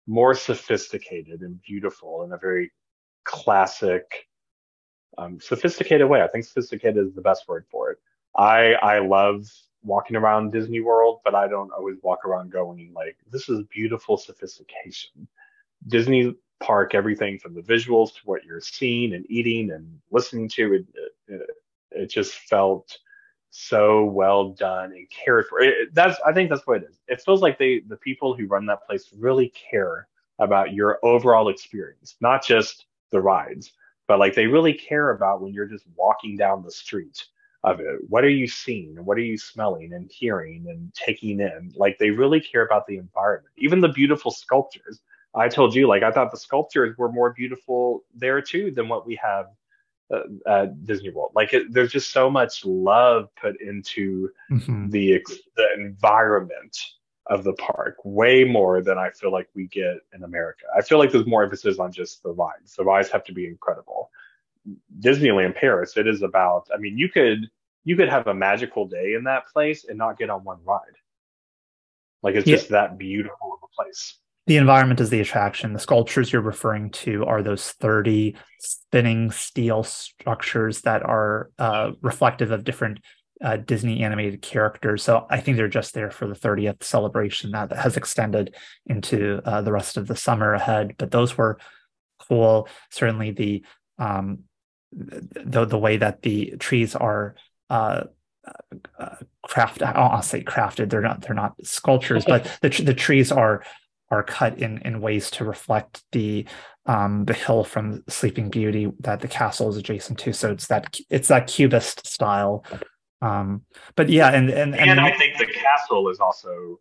more sophisticated and beautiful in a very classic, um, sophisticated way. I think sophisticated is the best word for it. I I love walking around Disney World, but I don't always walk around going like, this is beautiful sophistication. Disney park, everything from the visuals to what you're seeing and eating and listening to, it, it, it just felt so well done and cared for. It, that's I think that's what it is. It feels like they the people who run that place really care about your overall experience, not just the rides, but like they really care about when you're just walking down the street of it. What are you seeing? What are you smelling and hearing and taking in? Like they really care about the environment. Even the beautiful sculptures. I told you, like I thought the sculptures were more beautiful there too than what we have uh, at Disney World. Like it, there's just so much love put into Mhm. the the environment of the park, way more than I feel like we get in America. I feel like there's more emphasis on just the rides. The rides have to be incredible. Disneyland Paris, it is about. I mean, you could you could have a magical day in that place and not get on one ride. Like it's Yeah. just that beautiful of a place. The environment is the attraction. The sculptures you're referring to are those 30 spinning steel structures that are uh, reflective of different uh, Disney animated characters. So I think they're just there for the 30th celebration that has extended into uh, the rest of the summer ahead. But those were cool. Certainly the um, the the way that the trees are uh, uh, crafted. I'll say crafted. They're not they're not sculptures, but the the trees are are cut in in ways to reflect the um the hill from Sleeping Beauty that the castle is adjacent to. So it's that it's that cubist style. Um, but yeah, and and And I think the castle is also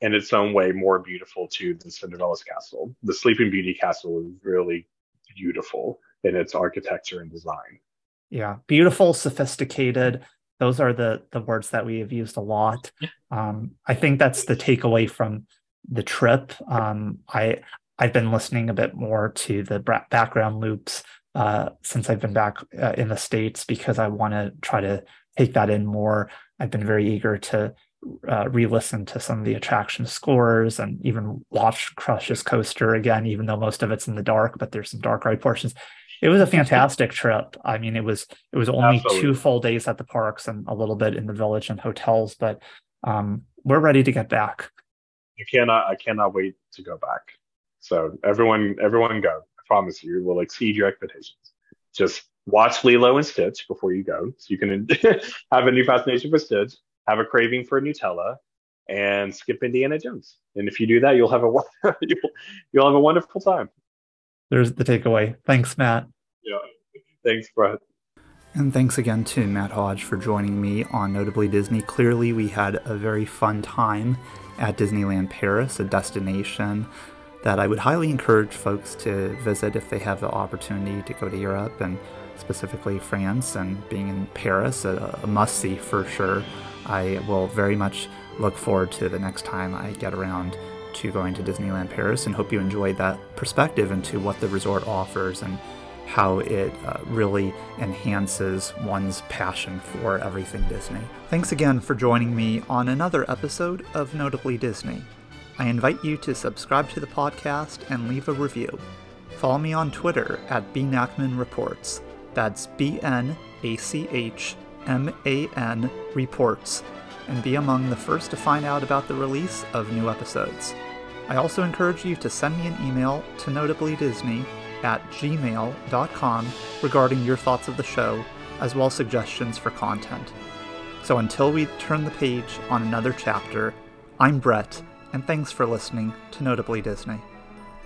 in its own way more beautiful too than Cinderella's castle. The Sleeping Beauty castle is really beautiful in its architecture and design. yeah beautiful sophisticated. Those are the the words that we have used a lot. Um i think that's the takeaway from the trip. Um i i've been listening a bit more to the background loops uh since i've been back uh, in the states because i want to try to take that in more. I've been very eager to uh, re-listen to some of the attraction scores and even watch crush's coaster again even though most of it's in the dark but there's some dark ride portions it was a fantastic trip. I mean, it was it was only Absolutely. two full days at the parks and a little bit in the village and hotels, but um, we're ready to get back. I cannot I cannot wait to go back. So everyone everyone go. I promise you it will exceed your expectations. Just watch Lilo and Stitch before you go, so you can have a new fascination for Stitch, have a craving for Nutella, and skip Indiana Jones. And if you do that, you'll have a you'll, you'll have a wonderful time. There's the takeaway. Thanks, Matt. Yeah. Thanks, Brett. And thanks again to Matt Hodge for joining me on Notably Disney. Clearly, we had a very fun time at Disneyland Paris, a destination that I would highly encourage folks to visit if they have the opportunity to go to Europe and specifically France and being in Paris, a, a must see for sure. I will very much look forward to the next time I get around to going to Disneyland Paris and hope you enjoyed that perspective into what the resort offers and how it uh, really enhances one's passion for everything Disney. Thanks again for joining me on another episode of Notably Disney. I invite you to subscribe to the podcast and leave a review. Follow me on Twitter at bnachman Reports. That's B N A C H M A N Reports, and be among the first to find out about the release of new episodes. I also encourage you to send me an email to notablydisney at gmail.com regarding your thoughts of the show, as well as suggestions for content. So until we turn the page on another chapter, I'm Brett, and thanks for listening to Notably Disney.